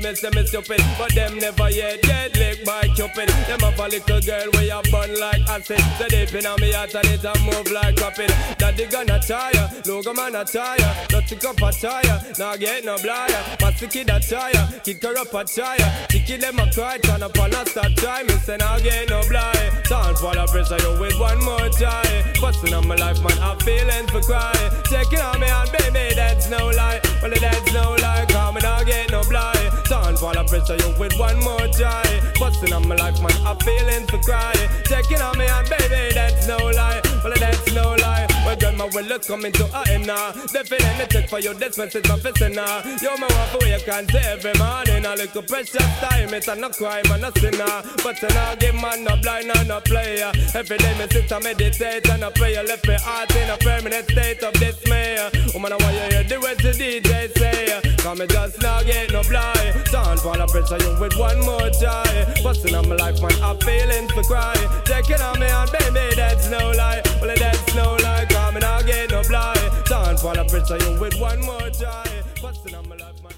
me, say me stupid. But them never yet get licked by Cupid. Them have a little girl where you burn like acid. So deep in me heart and it a move like rapid. Daddy gonna tire, logo man a tire. Not to cup a tire, now get no blier. Pass the kid a tire, kick her up a tire. Chicky them a cry, turn up on a start time. Me say now get no blind. Sound for the pressure you with one more try. Busting on my life, man, I'm feeling for cry. Taking on me on baby, that's no lie. Well, that's no lie, and I get no blind. Sound for the pressure you with one more try. Busting on my life, man, I'm feeling for cry. Taking on me on baby, that's no lie. Well, that's no lie. Well, grandma will look coming to a end now. Definitely check for your this message, my fist now. Yo, my wife, you can say every morning. A little precious time, it's a no crime and a sinner. But I now give man no blind and no player. Every day, me sit and meditate and I pray. Left me heart in a permanent state of dismay. Woman, I want you hear the words the DJ say. Come me just now get no blind. Sound for the pressure you with one more try. Busting on my life, man, I'm feeling for cry. Taking on me on baby, that's no lie. Well, that's no lie. Come me now get no blind. Sound for the pressure you with one more try. Busting on my life, man.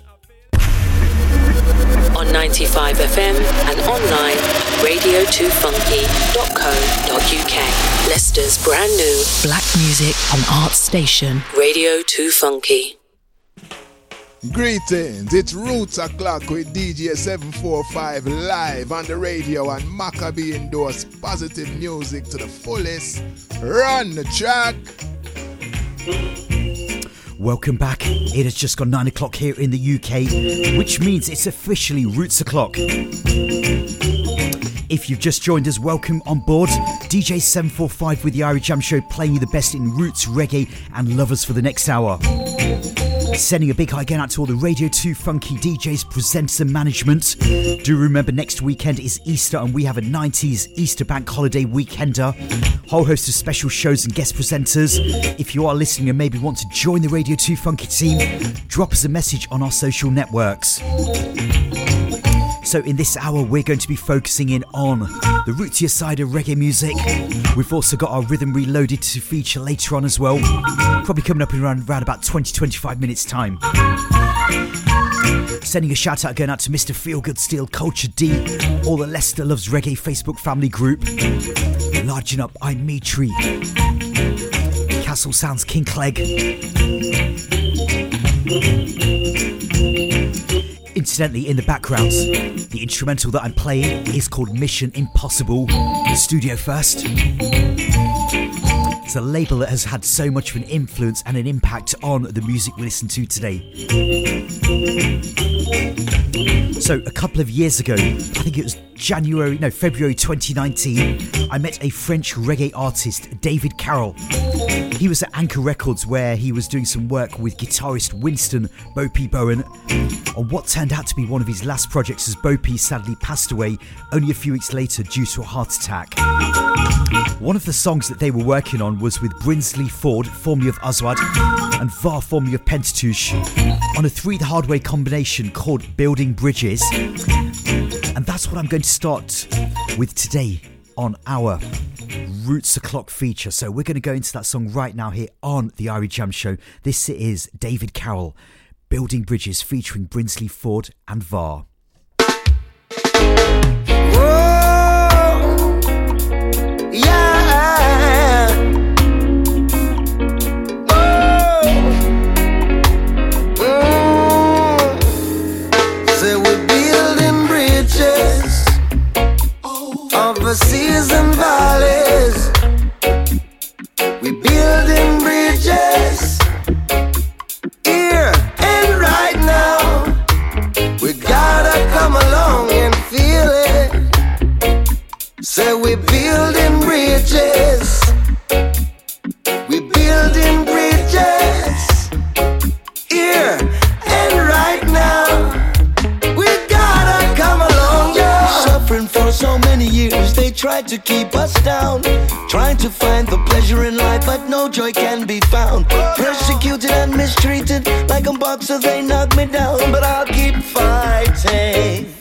On 95 FM and online, radio2funky.co.uk. Leicester's brand new black music and arts station, Radio 2 Funky. Greetings, it's Roots O'Clock with DJ 745 live on the radio and Maccabee endorsed positive music to the fullest. Run the track. Welcome back. It has just gone 9 o'clock here in the UK, which means it's officially Roots O'Clock. If you've just joined us, welcome on board. DJ 745 with the Irie Jam Show playing you the best in roots, reggae, and lovers for the next hour. Sending a big hi again out to all the Radio 2 Funky DJs, presenters, and management. Do remember next weekend is Easter and we have a 90s Easter Bank Holiday Weekender. Whole host of special shows and guest presenters. If you are listening and maybe want to join the Radio 2 Funky team, drop us a message on our social networks. So, in this hour, we're going to be focusing in on the rootsier side of reggae music. We've also got our rhythm reloaded to feature later on as well. Probably coming up in around, around about 20 25 minutes' time. Sending a shout out going out to Mr. Feelgood Steel Culture D, all the Leicester Loves Reggae Facebook family group. Larging up, I'm Mitri. Castle Sounds King Clegg. Incidentally, in the background, the instrumental that I'm playing is called Mission Impossible Studio First. It's a label that has had so much of an influence and an impact on the music we listen to today. So, a couple of years ago, I think it was January, no, February 2019, I met a French reggae artist, David Carroll. He was at Anchor Records where he was doing some work with guitarist Winston Bopey Bowen on what turned out to be one of his last projects as Bopey sadly passed away only a few weeks later due to a heart attack. One of the songs that they were working on was with Brinsley Ford, formerly of Aswad, and Var, formerly of Pentatouche, on a three the hard way combination called Building Bridges. And that's what I'm going to start with today on our Roots O'Clock feature. So we're going to go into that song right now here on the Irie Jam Show. This is David Carroll, Building Bridges featuring Brinsley Ford and Var. Over seas and valleys. We building bridges here and right now. We gotta come along and feel it. Say we building bridges. Tried to keep us down. Trying to find the pleasure in life, but no joy can be found. Persecuted and mistreated, like a boxer, they knock me down. But I'll keep fighting.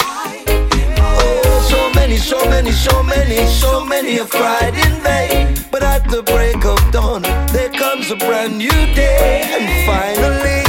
Oh, so many, so many, so many, so many have cried in vain. But at the break of dawn, there comes a brand new day, and finally,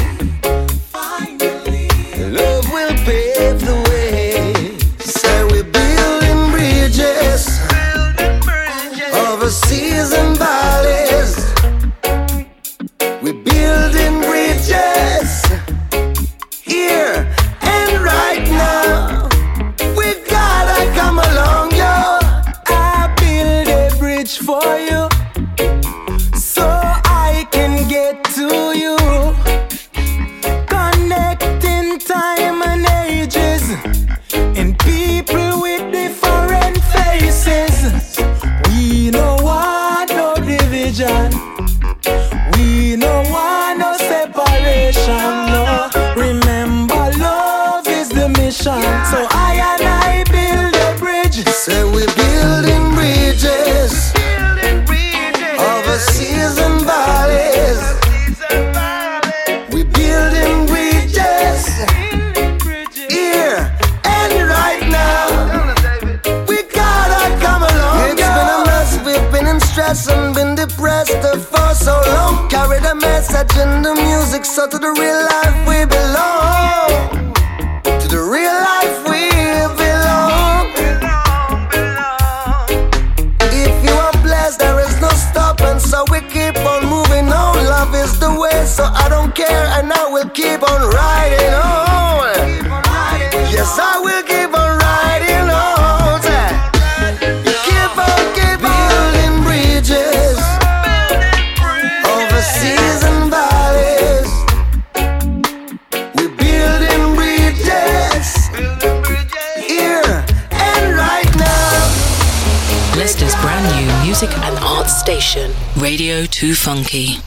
Funky.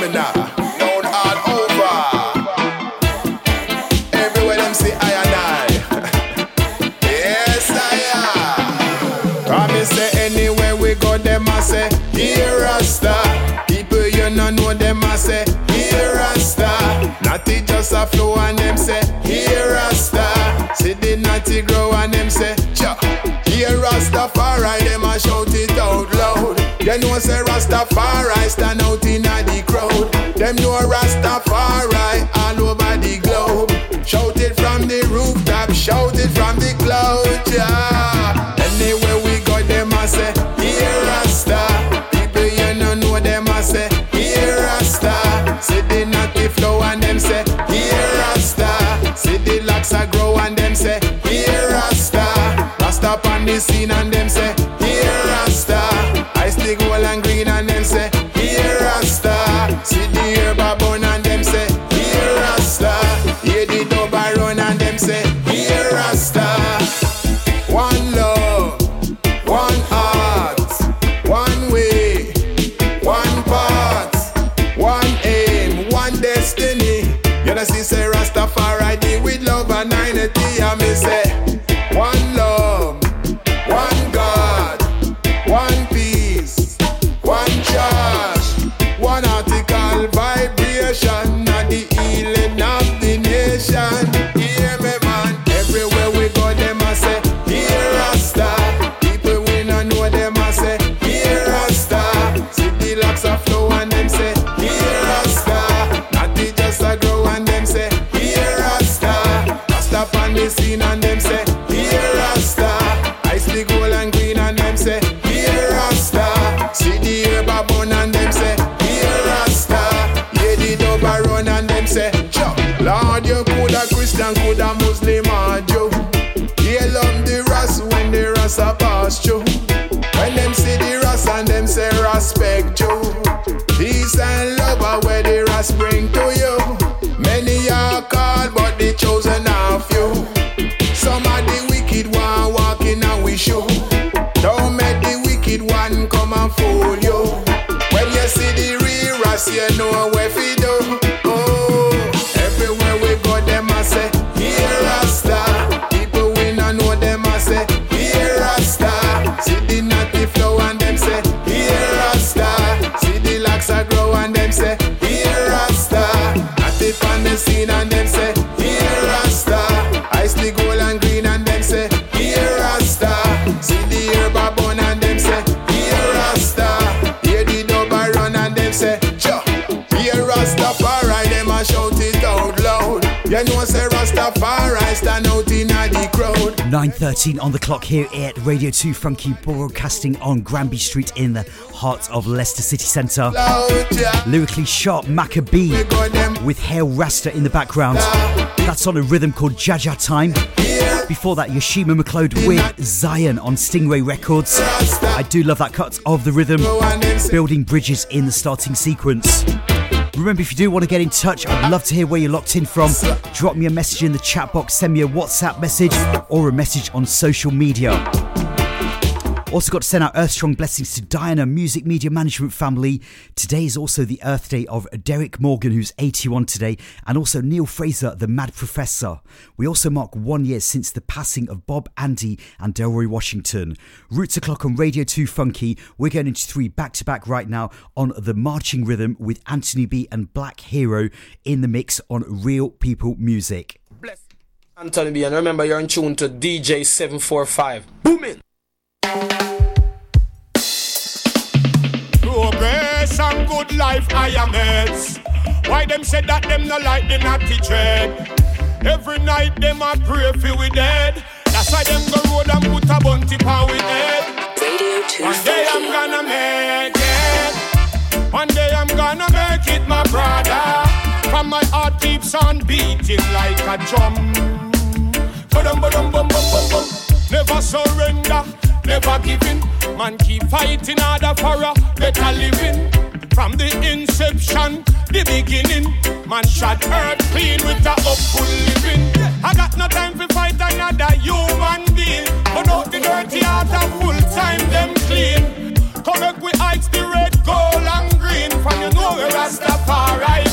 stamina all over. Everywhere them see I and I. *laughs* yes, I am. Promise anywhere we go, them I say, here I start. People you no know them I say, here I start. Natty just a flow and them say, here I start. See the natty grow and them say. Here Rastafari, them a shout it out loud. You know say Rastafari stand out in a 9.13 on the clock here at Radio 2 Funky broadcasting on Granby Street in the heart of Leicester City Centre. Lyrically sharp Macka B with Hail Rasta in the background. That's on a rhythm called Jaja Time. Before that, Yoshima McLeod with Zion on Stingray Records. I do love that cut of the rhythm, building bridges in the starting sequence. Remember, if you do want to get in touch, I'd love to hear where you're locked in from. Drop me a message in the chat box, send me a WhatsApp message, or a message on social media. Also, got to send out Earth Strong blessings to Diana Music Media Management family. Today is also the Earth Day of Derrick Morgan, who's 81 today, and also Neil Fraser, the Mad Professor. We also mark one year since the passing of Bob Andy and Delroy Washington. Roots o'clock on Radio 2 Funky. We're going into three back to back right now on the marching rhythm with Anthony B and Black Hero in the mix on Real People Music. Bless Anthony B, and remember you're in tune to DJ 745. Booming! Progress and good life, I am heads. Why them said that them no like the natty dread? Every night them a pray for we dead. That's why them go road and put a bunty power with head. Radio 2 One day I'm gonna make it. One day I'm gonna make it, my brother. From my heart keeps on beating like a drum. Never surrender, never giving. Man keep fighting harder for a better living. From the inception, the beginning, man shot earth clean with a upful living. I got no time to fight another human being. But out the dirty heart of full time them clean. Correct we ice the red, gold and green. From you know where Rastafari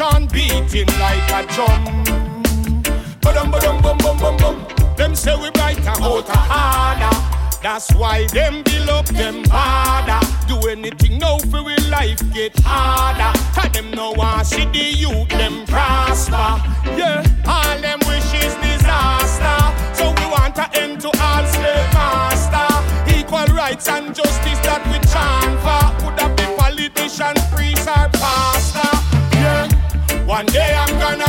on beating like a drum. Ba-dum, ba-dum, bum, bum, bum, bum. Them say we brighter, out harder. That's why them build up them harder. Do anything now for we life get harder. Cause them no want see the youth them prosper. Yeah, all them wishes disaster. So we want to end to all slave master. Equal rights and justice that we chant for. Would that be politician, priest or day I'm gonna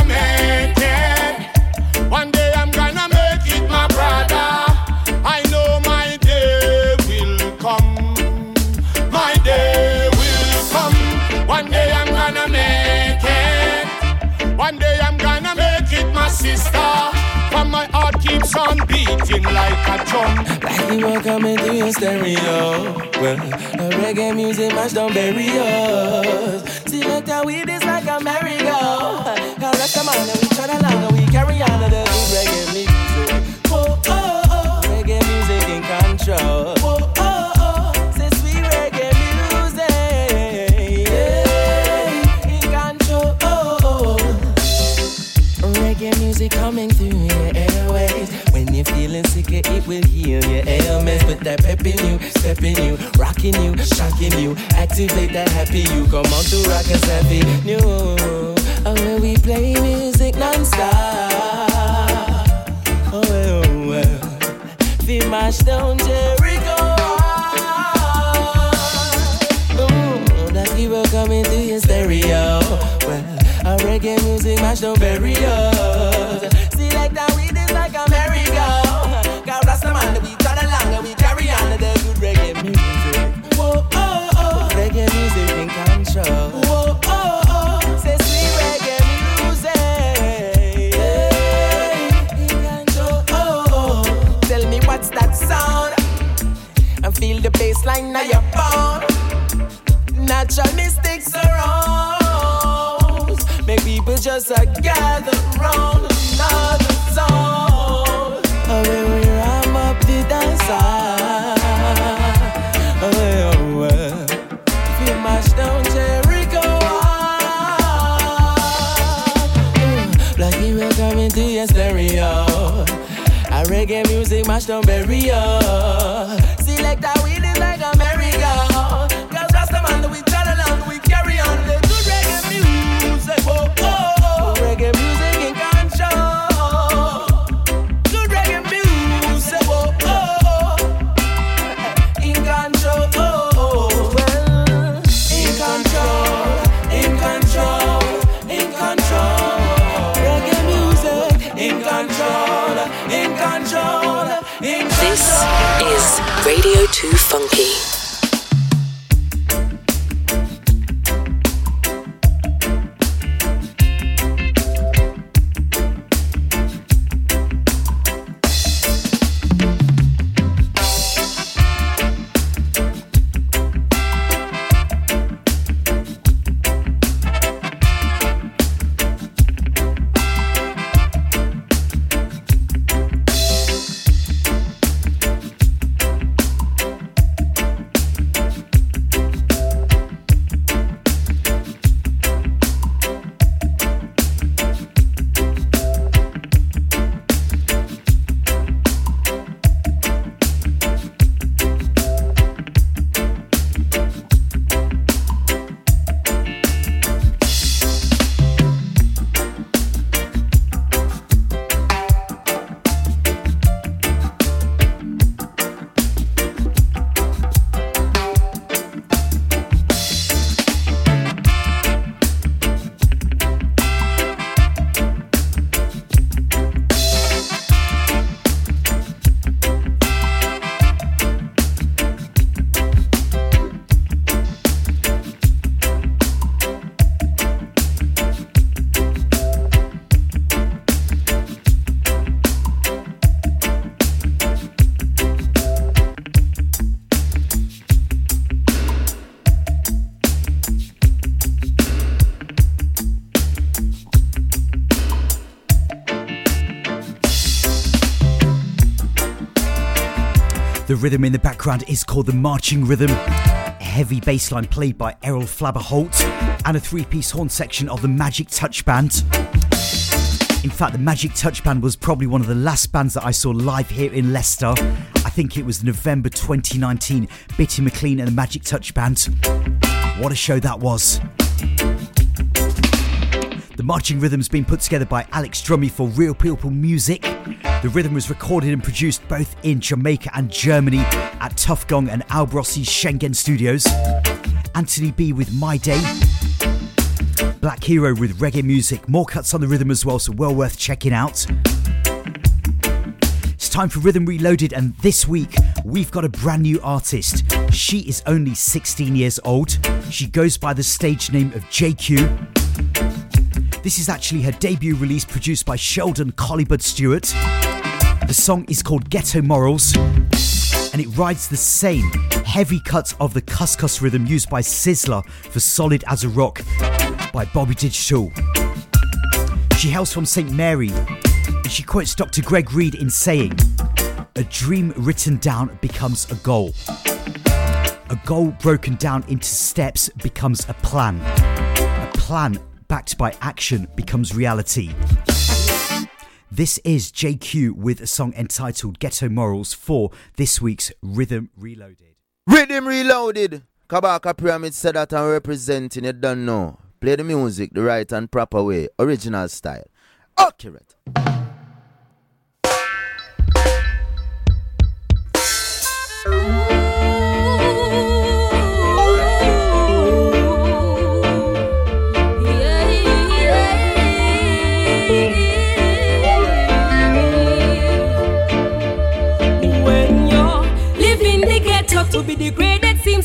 beating like a drum. Like you were coming through your stereo. Well, the reggae music match don't bury us. Look how we this like a merry-go. Cause rest of man, and we turn along and we carry on the good reggae music. Oh, oh, oh. Reggae music in control. Oh, oh, oh. Say sweet reggae music. Yeah, in control. Oh, oh. Reggae music coming through. When you're feeling sick, it will heal your ailments. Put that pep in you, step in you, rocking you, shocking you. Activate that happy you. Come on to rock us happy new. Oh, when we play music non-stop. Oh, well, well. Feel mash down Jericho. Ooh, that people coming through your stereo. Well, a reggae music mash don't bury. The rhythm in the background is called the marching rhythm. A heavy bass line played by Errol Flabba Holt, and a three piece horn section of the Magic Touch Band. In fact, the Magic Touch Band was probably one of the last bands that I saw live here in Leicester. I think it was November 2019. Bitty McLean and the Magic Touch Band. What a show that was! The marching rhythm's been put together by Alex Drummy for Real People Music. The rhythm was recorded and produced both in Jamaica and Germany at Tuff Gong and Albrossi's Schengen Studios. Anthony B with My Day. Black Hero with reggae music. More cuts on the rhythm as well, so well worth checking out. It's time for Rhythm Reloaded, and this week we've got a brand new artist. She is only 16 years old. She goes by the stage name of JQ. This is actually her debut release produced by Sheldon Calibud Stewart. The song is called Ghetto Morals and it rides the same heavy cut of the Cuss Cuss rhythm used by Sizzla for Solid as a Rock by Bobby Digital. She hails from St. Mary and she quotes Dr. Greg Reid in saying, A dream written down becomes a goal. A goal broken down into steps becomes a plan. A plan backed by action becomes reality. This is JQ with a song entitled Ghetto Morals for this week's Rhythm Reloaded. Rhythm Reloaded. Kabaka Pyramid said that I'm representing it, don't know. Play the music the right and proper way, original style. Accurate.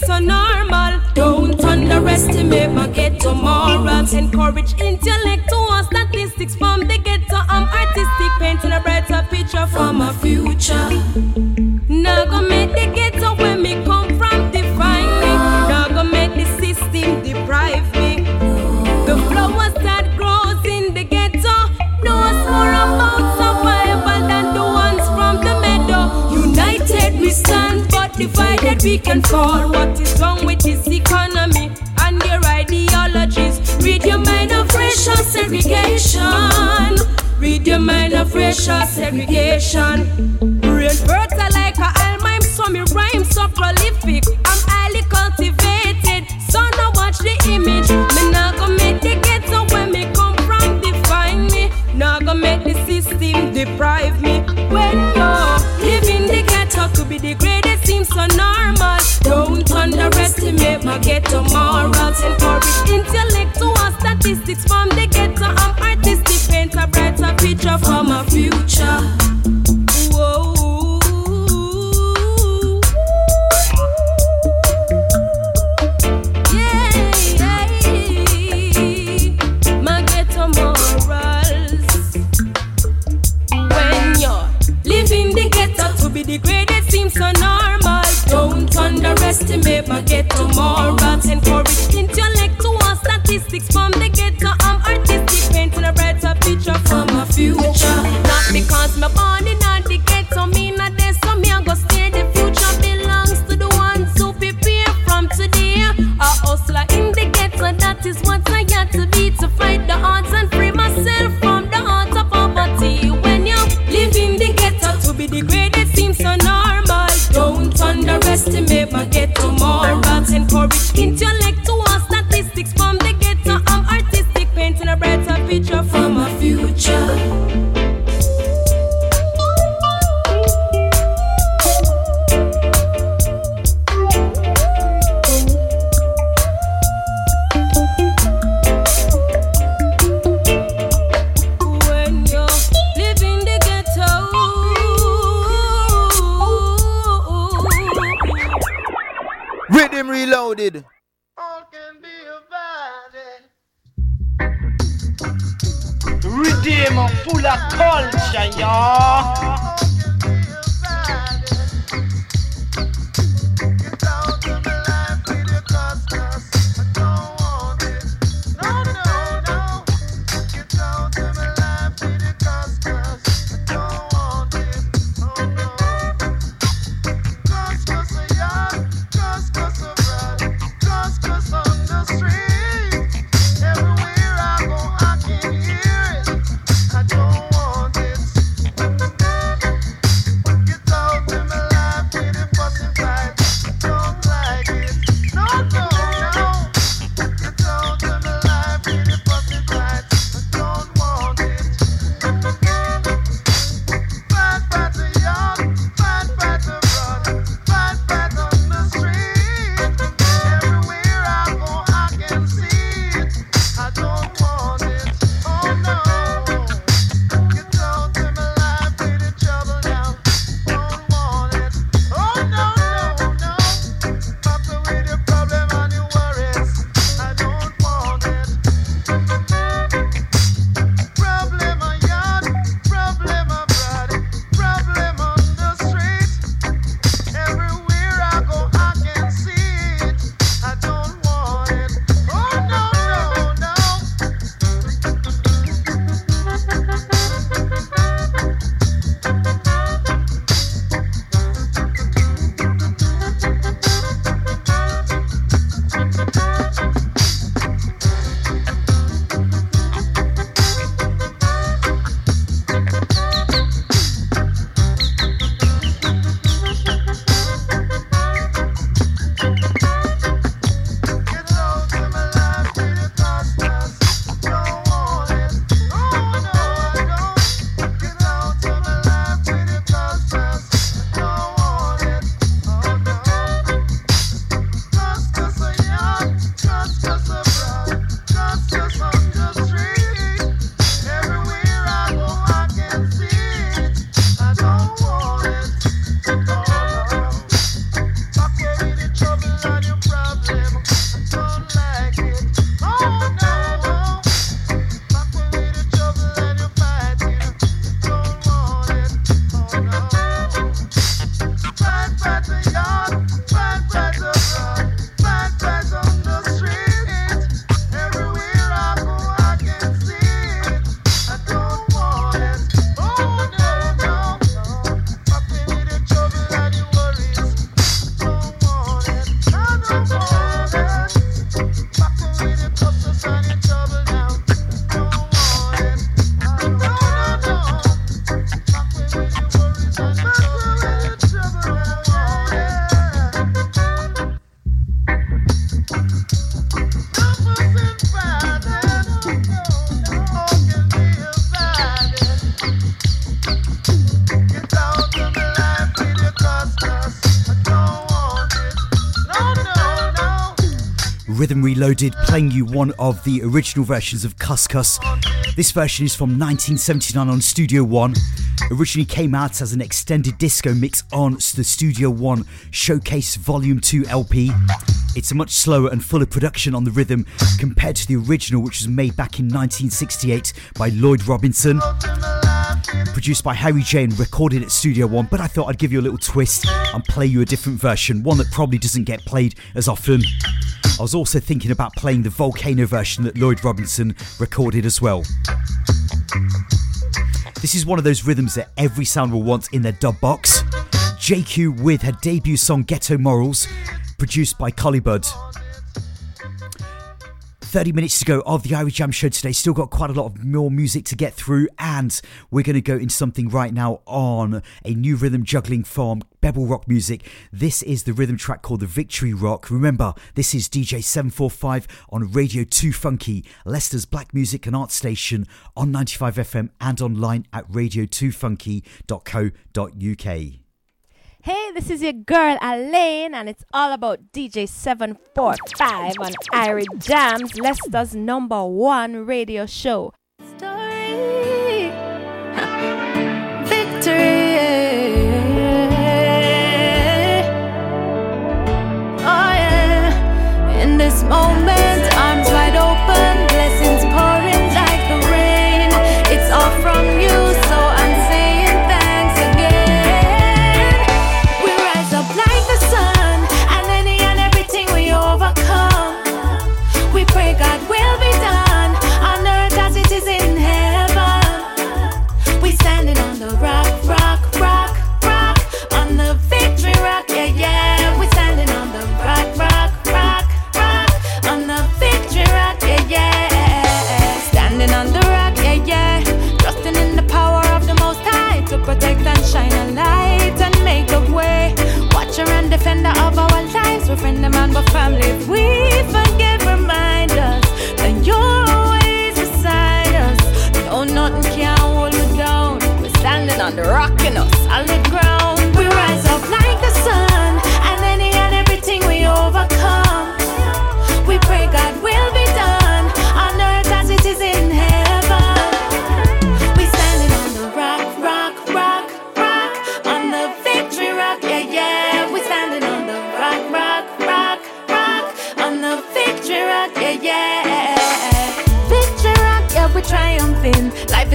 So normal. Don't underestimate my ghetto morals. Encourage intellectual statistics from the ghetto. I'm artistic, painting a brighter picture for my future. Now go make divided we can fall. What is wrong with this economy and your ideologies? Read your mind of racial segregation. Read your mind of racial segregation. Brain fertile like a almime, so me rhyme so prolific. I'm highly cultivated, so now watch the image. Me not gonna make the ghetto where me come from define me. Not gonna make the system deprive me. When so normal. Don't underestimate my ghetto morals. Encourage intellectual statistics from the ghetto. I'm artistic, paint a brighter picture for my future. Underestimate my ghetto morals. Encourage intellectual statistics from the ghetto. I'm artistic, painting a brighter picture for my future. Not because me born in the ghetto, me not there, so me I go stay. The future belongs to the ones who prepare from today. A hustler in the ghetto, that is what I got to be to fight the odds and free myself from the heart of poverty. When you live in the ghetto, to be degraded seems so normal. Don't underestimate my culture, y'all. Rhythm Reloaded, playing you one of the original versions of Cuss Cuss. This version is from 1979 on Studio One. Originally came out as an extended disco mix on the Studio One Showcase Volume 2 LP. It's a much slower and fuller production on the rhythm compared to the original, which was made back in 1968 by Lloyd Robinson. Produced by Harry J and recorded at Studio One, but I thought I'd give you a little twist and play you a different version, one that probably doesn't get played as often. I was also thinking about playing the Volcano version that Lloyd Robinson recorded as well. This is one of those rhythms that every sound will want in their dub box. JQ with her debut song Ghetto Morals, produced by Calibud. 30 minutes to go of the Irie Jam show today. Still got quite a lot of more music to get through, and we're going to go into something right now on a new rhythm juggling form, Bebble Rock Music. This is the rhythm track called the Victory Rock. Remember, this is DJ 745 on Radio 2 Funky, Leicester's black music and art station on 95 FM and online at radio2funky.co.uk. Hey, this is your girl Alaine, and it's all about DJ 745 on Irie Jams, Leicester's number one radio show. Story. Victory. Oh, yeah. In this moment, friend and man, but family. We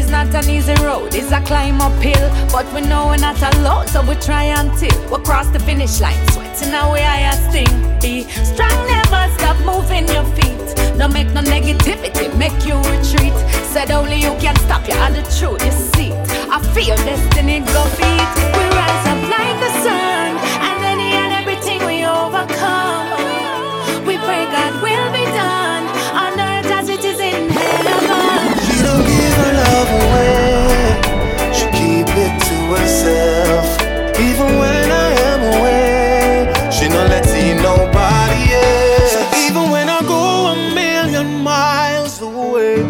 is not an easy road, it's a climb uphill. But we know we're not alone, so we try until we cross the finish line. Sweating away, I sting. Be strong, never stop moving your feet. Don't make no negativity, make you retreat. Said only you can stop you, and the truth, you see. I feel destiny go beat. We rise up like the sun, herself. Even when I am away, she not let see nobody else. So even when I go a million miles away,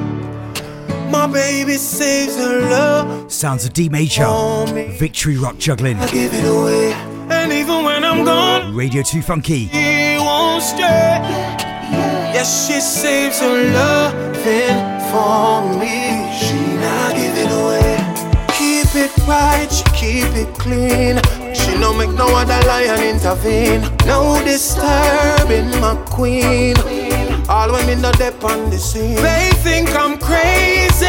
my baby saves her love. Sounds of D Major, Victory Rock Juggling. I give it away. And even when I'm gone, Radio 2 Funky. she won't stray. Yes, she saves her loving for me. She right, she keep it clean. She no make no other lion intervene. No disturbing my queen. All me no dep on the scene. They think I'm crazy.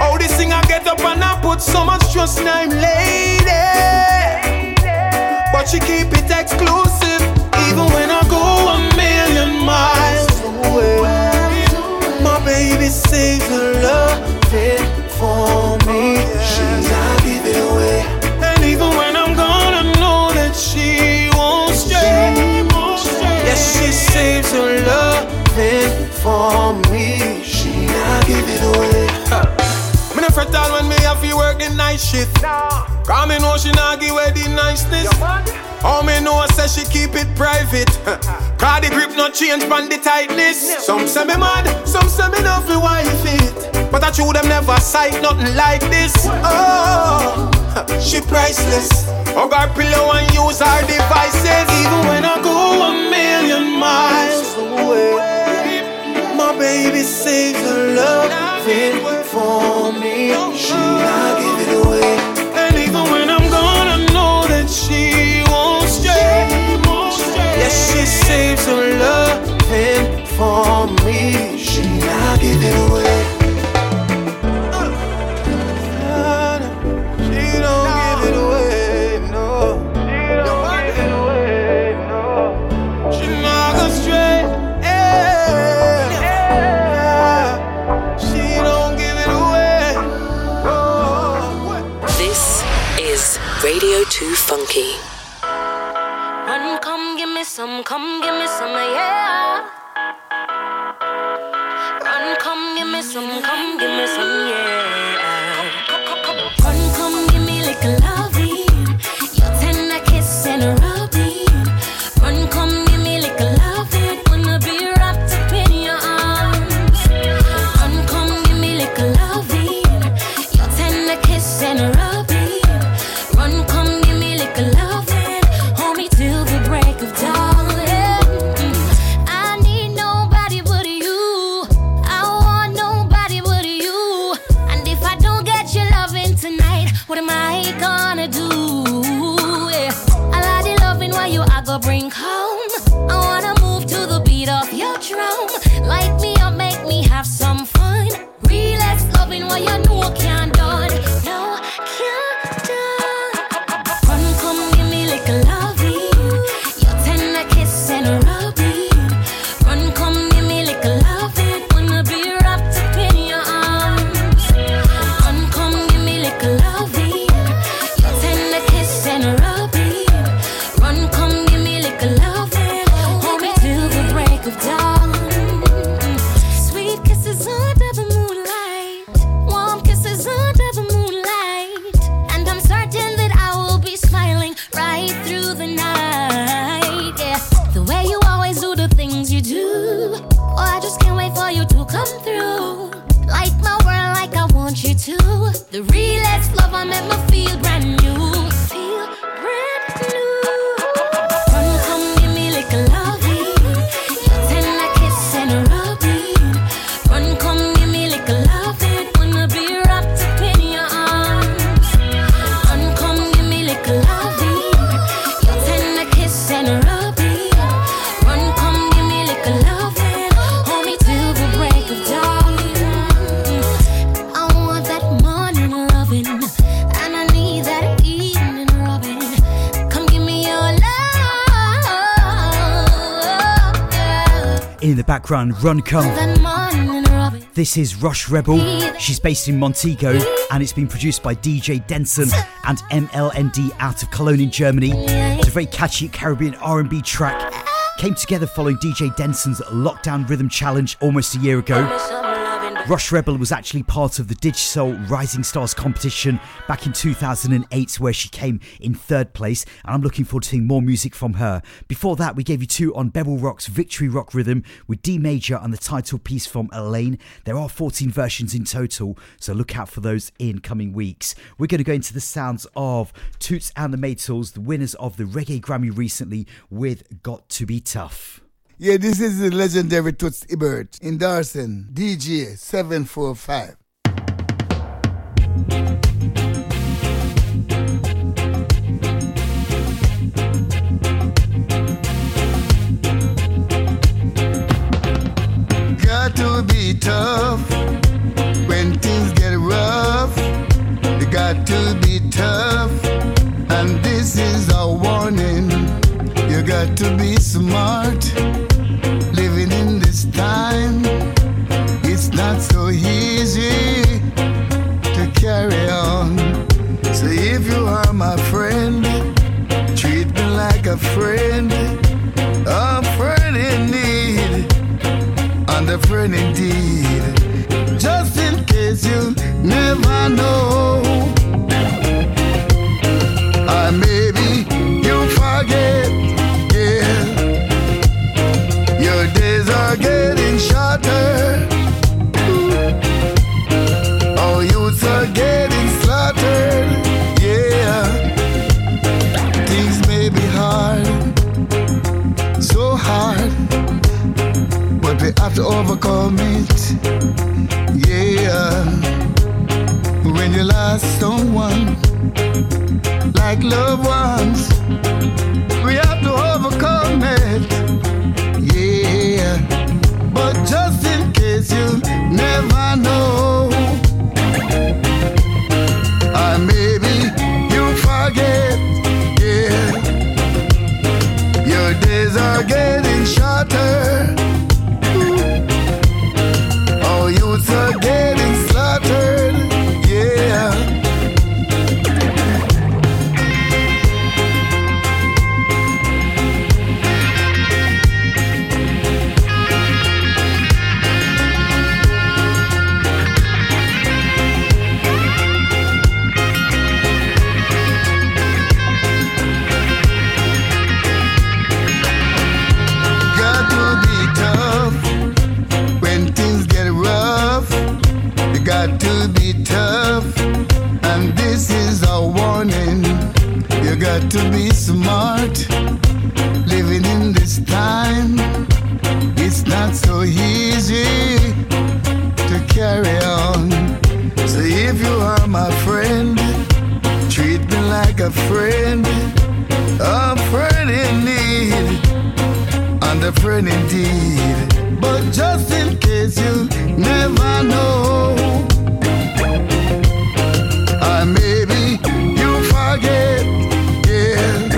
Oh, this thing I get up and I put so much trust in I'm lady. But she keep it exclusive, even when I go a million miles away. My baby saves her loving for me. For me. She not give it away. Me no fret all when me have to work the night shift. Cause me know she not give away the niceness. All me know I say she keep it private. *laughs* Cause the grip not change pan the tightness. Some say me mad, some say me not fi wife it. But I true them never sight nothing like this. Oh, *laughs* she priceless. Hug her pillow and use her devices. Even when I go a million miles away. My baby saves her loving for me. She not give it away. And even when I'm gone, I know that she won't stay. Yes, she saves her loving for me. She not give it away. Some, come give me some, yeah. The realest love I make me feel brand new. Background, Run Come. That morning rubbing. This is Rush Rebel. She's based in Montego and it's been produced by DJ Denson and MLND out of Cologne in Germany. It's a very catchy Caribbean R&B track. Came together following DJ Denson's Lockdown Rhythm Challenge almost a year ago. Rush Rebel was actually part of the Digisoul Rising Stars competition back in 2008, where she came in third place, and I'm looking forward to seeing more music from her. Before that, we gave you two on Bevel Rock's Victory Rock Rhythm with D Major and the title piece from Alaine. There are 14 versions in total, so look out for those in coming weeks. We're going to go into the sounds of Toots and the Maytals, the winners of the Reggae Grammy recently, with Got to Be Tough. Yeah, this is the legendary Toots Hibbert Darson, DJ 745. Got to be tough when things get rough. You got to be tough, and this is got to be smart. Living in this time, it's not so easy to carry on. So if you are my friend, treat me like a friend, a friend in need, and a friend indeed. Just in case you never know. Or maybe you forget, are getting shattered. Our youths are getting slaughtered. Yeah, things may be hard, so hard, but we have to overcome it. Yeah, when you lost someone like loved ones, we have to overcome it just in case you never know. Maybe you forget, yeah. Your days are getting shorter. to be tough, and this is a warning. You got to be smart, living in this time. It's not so easy to carry on. So if you are my friend, treat me like a friend, a friend in need, and a friend indeed. But just in case you never know. forget. Yeah,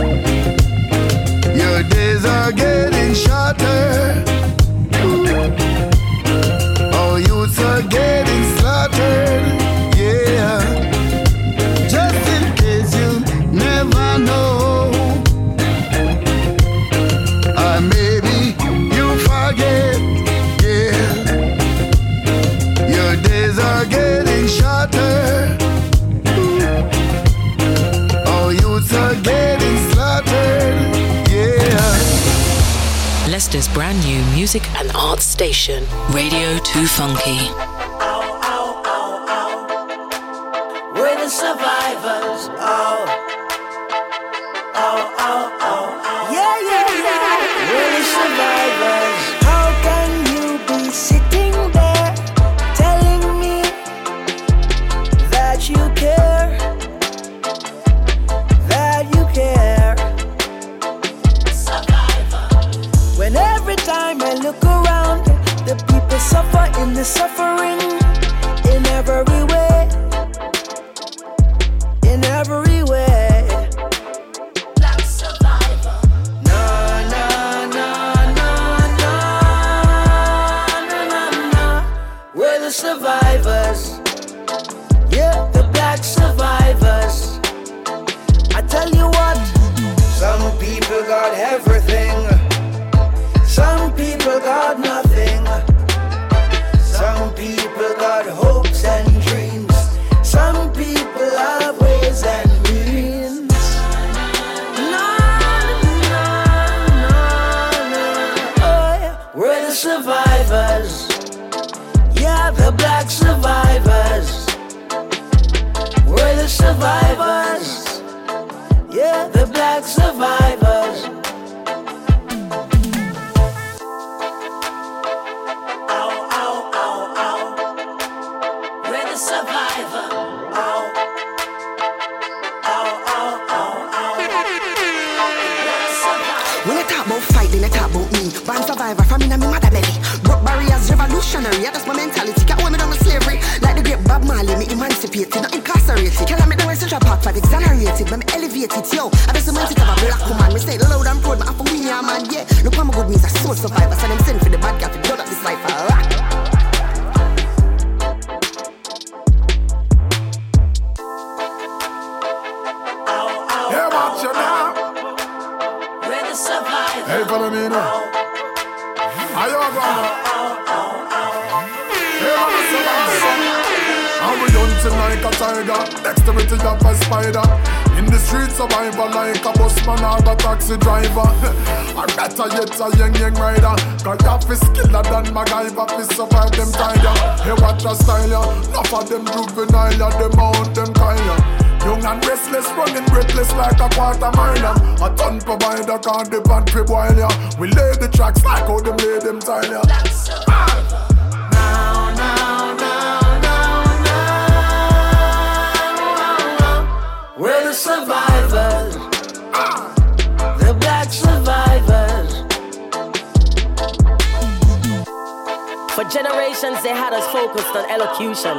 your days are getting shorter. Ooh. All youths are getting brand new music and arts station, Radio 2 Funky. That fi skiller than MacGyver fi survive them time ya Hey what a style ya Enough of them juvenile ya Them out them kind ya Young and restless, running breathless like a quarter mile. A ton provider can't the pantry boil ya. We lay the tracks like how them lay them tile ya. Yeah. Now, now, now, now, now. We're. Generations, they had us focused on elocution.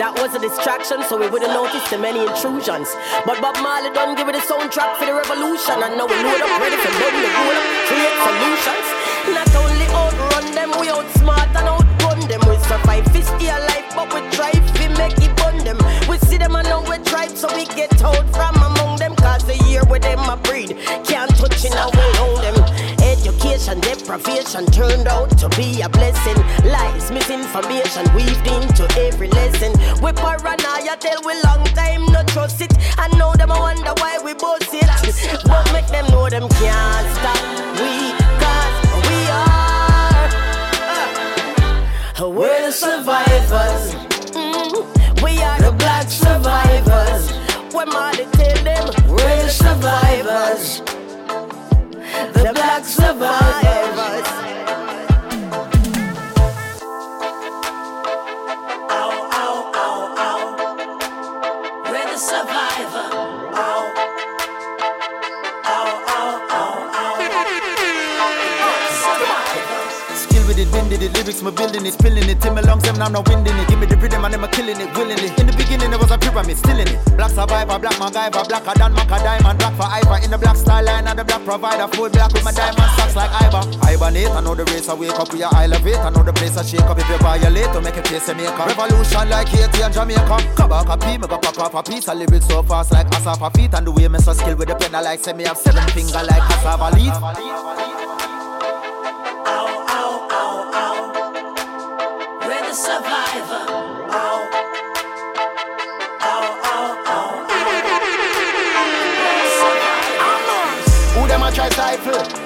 That was a distraction, so we wouldn't notice the many intrusions. But Bob Marley done give it a soundtrack for the revolution, and now we load up, ready for to roll up, create solutions. Not only outrun them, we outsmart and outgun them. We survive, fist here life, but we try we make it bun them. We see them and now we tribe, so we get out from among them. Cause the year with them a breed, can't touch it now we own them. Education, deprivation turned out to be a blessing. Lies, misinformation weaved into every lesson. We paranoia tell we long time not trust it. I know them, I wonder why we both it. But make them know them can't stop we, cause we are. uh, we're the survivors. The black survivors. It, lyrics, my building it, spilling it. Tim along them, now not winding it. Give me the rhythm and I'm killing it willingly. In the beginning, there was a pyramid, still in it. Black survivor, black MacGyver, blacker than Mac a diamond, black for Ivor. In the black style line, and the black provider, full black with my diamond socks like Ivor. Hibernate, I know the race, I wake up, we are elevate. I know the place, I shake up if you violate, to make a case, make a revolution like Haiti and Jamaica. Come back a pee, me go pack off a piece. I lyrics so fast like Asafa feet, and the way me so skill with the pen, I like say me have seven finger like cassava leaf. Try stifle?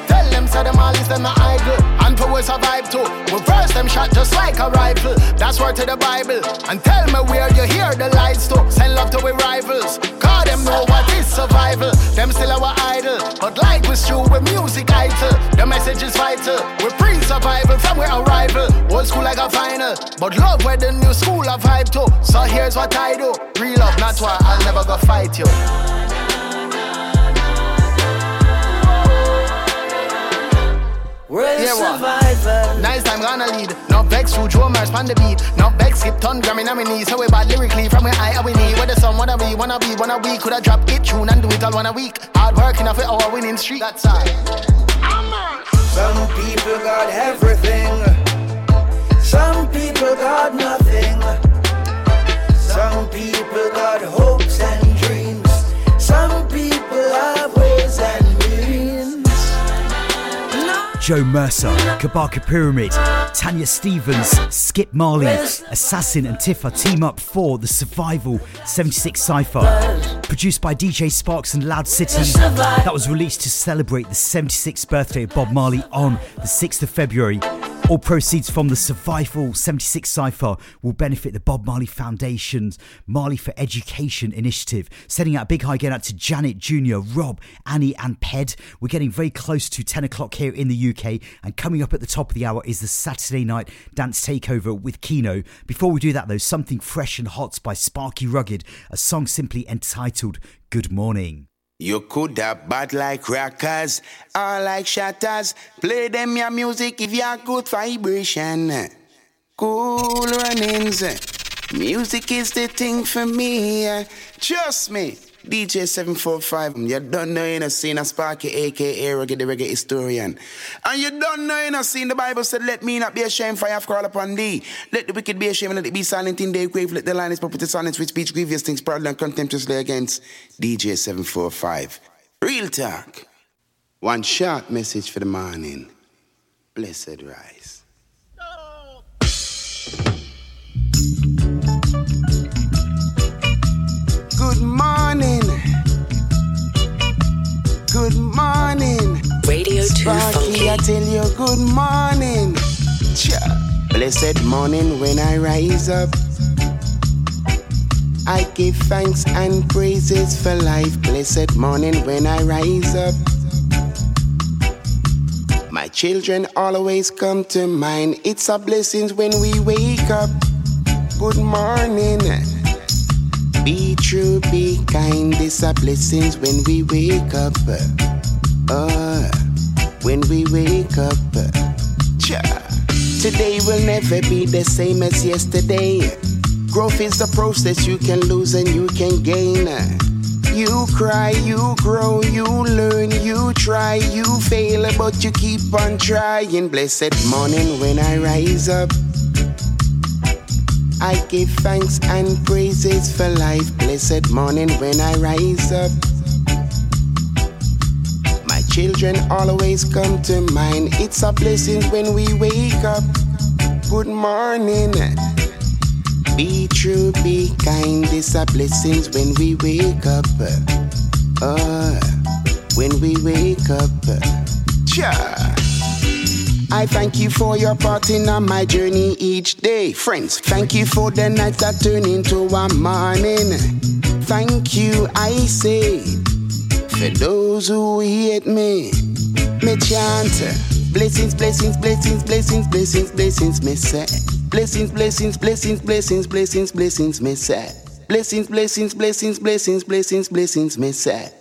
Tell them all is them a idle. And for we survive too. Reverse them shot just like a rifle. That's word to the Bible. And tell me where you hear the lights to. Send love to we rivals. Cause them know what is survival. Them still our idol. But like we true, with music idol. The message is vital. We pre-survival from we arrival. Old school like a final. But love where the new school of vibe to. So here's what I do. Real love, not why I'll never go fight you. We're the Yeah, what? survivors. Nice time gonna lead. No vex through drummers on the beat. No vex skip ton drumming on my knees. So we bad lyrically from where I we need. Where the sun wanna be, wanna be, wanna be. Coulda drop it tune and do it all one a week. Hard working off it our winning streak. That's all. Some people got everything. Some people got nothing. Jo Mersa, Kabaka Pyramid, Tanya Stephens, Skip Marley, Assassin, and Tifa team up for the Survival 76 Cypher. Produced by DJ Sparks and Loud City, that was released to celebrate the 76th birthday of Bob Marley on the 6th of February. All proceeds from the Survival 76 Cypher will benefit the Bob Marley Foundation's Marley for Education initiative. Sending out a big hi again out to Janet Jr., Rob, Annie, and Ped. We're getting very close to 10 o'clock here in the UK, and coming up at the top of the hour is the Saturday night dance takeover with Kino. Before we do that, though, something fresh and hot by Sparky Rugged, a song simply entitled Good Morning. You could have bad like rockers or like shatters. Play them your music if you are good vibration. Cool runnings. Music is the thing for me. Trust me. DJ 745, you don't know you know seen a Sparky aka Reggae the Reggae Historian. And you don't know you know seen the Bible said, Let me not be ashamed, for I have called upon thee. Let the wicked be ashamed, and let it be silent in their grave. Let the line is proper to silence with speech, grievous things, proudly and contemptuously against DJ 745. Real talk. One short message for the morning. Blessed rise. Good morning. Good morning. Radio 2 Sparky, Funky. I tell you good morning. Cha. Blessed morning when I rise up. I give thanks and praises for life. Blessed morning when I rise up. My children always come to mind. It's a blessing when we wake up. Good morning. Be true, be kind. It's a blessings when we wake up. Uh, when we wake up. Cha. Today will never be the same as yesterday. Growth is the process you can lose and you can gain. You cry, you grow, you learn, you try, you fail, but you keep on trying. Blessed morning when I rise up. I give thanks and praises for life. Blessed morning when I rise up. My children always come to mind. It's a blessing when we wake up. Good morning. Be true, be kind. It's a blessing when we wake up. Uh, when we wake up. Cha. I thank you for your part in my journey each day. Friends, thank you for the nights that turn into a morning. Thank you, I say, for those who hate me. Me chant, blessings, blessings, blessings, blessings, blessings, blessings, me say. Blessings, blessings, blessings, blessings, blessings, blessings, me say. Blessings, blessings, blessings, blessings, blessings, blessings, me say.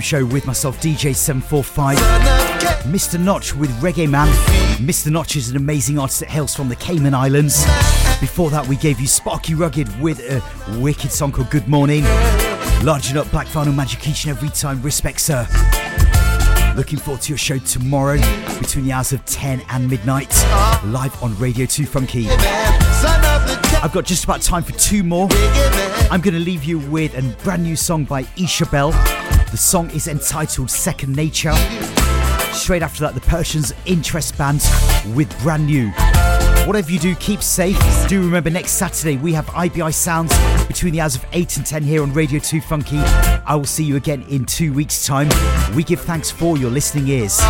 Jam Show with myself, DJ745, Mr. Notch with Reggae Man. Mr. Notch is an amazing artist that hails from the Cayman Islands. Before that, we gave you Sparky Rugged with a wicked song called Good Morning. Larging up Black Vinyl Magic each and every time. Respect, sir. Looking forward to your show tomorrow between the hours of 10 and midnight, live on Radio 2 Funky. I've got just about time for two more. I'm going to leave you with a brand new song by Isha Bell. The song is entitled Second Nature. Straight after that, the Persians Interest Band with Brand New. Whatever you do, keep safe. Do remember next Saturday we have IBI Sounds between the hours of 8 and 10 here on Radio 2 Funky. I will see you again in two weeks' time. We give thanks for your listening ears.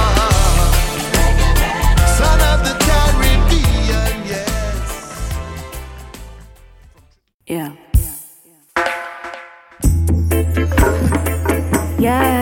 Yeah.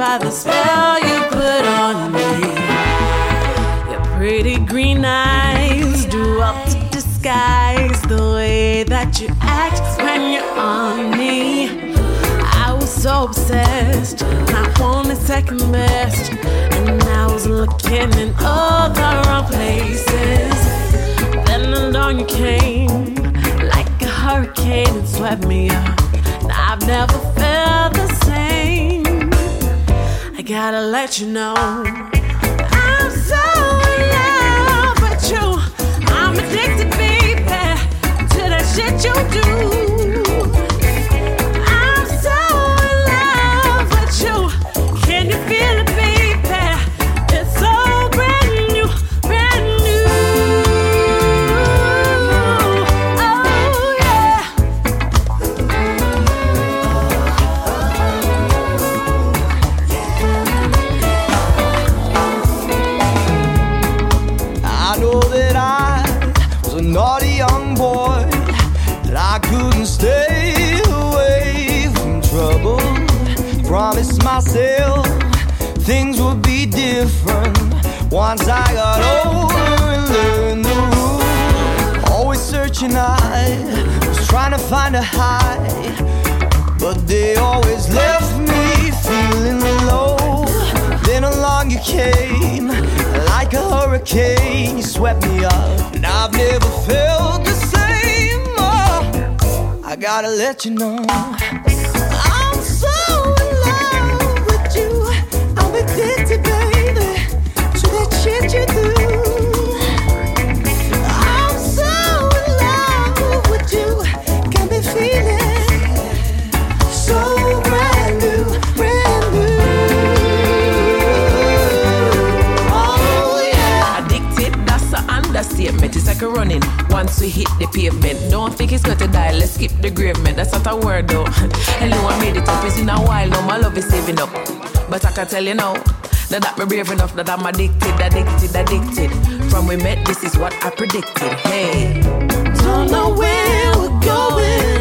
by the spell you put on me. Your pretty green eyes do up to disguise the way that you act when you're on me. I was so obsessed, not only second best, and I was looking in all the wrong places. Then along you came, like a hurricane, and swept me up. I've never felt gotta let you know. I'm so in love with you. I'm addicted, baby, to that shit you do. Once I got older and learned the rules. Always searching, I was trying to find a high, but they always left me feeling low. Then along you came, like a hurricane, you swept me up, and I've never felt the same. Oh, I gotta let you know. Like a running. Once we hit the pavement, don't think it's gonna die. Let's skip the gravement. That's not a word though. *laughs* Hello, I made it up. It's in a while now. My love is saving up. But I can tell you now that me brave enough that I'm addicted, addicted, addicted. From we met, this is what I predicted. Hey, Don't know where we're going,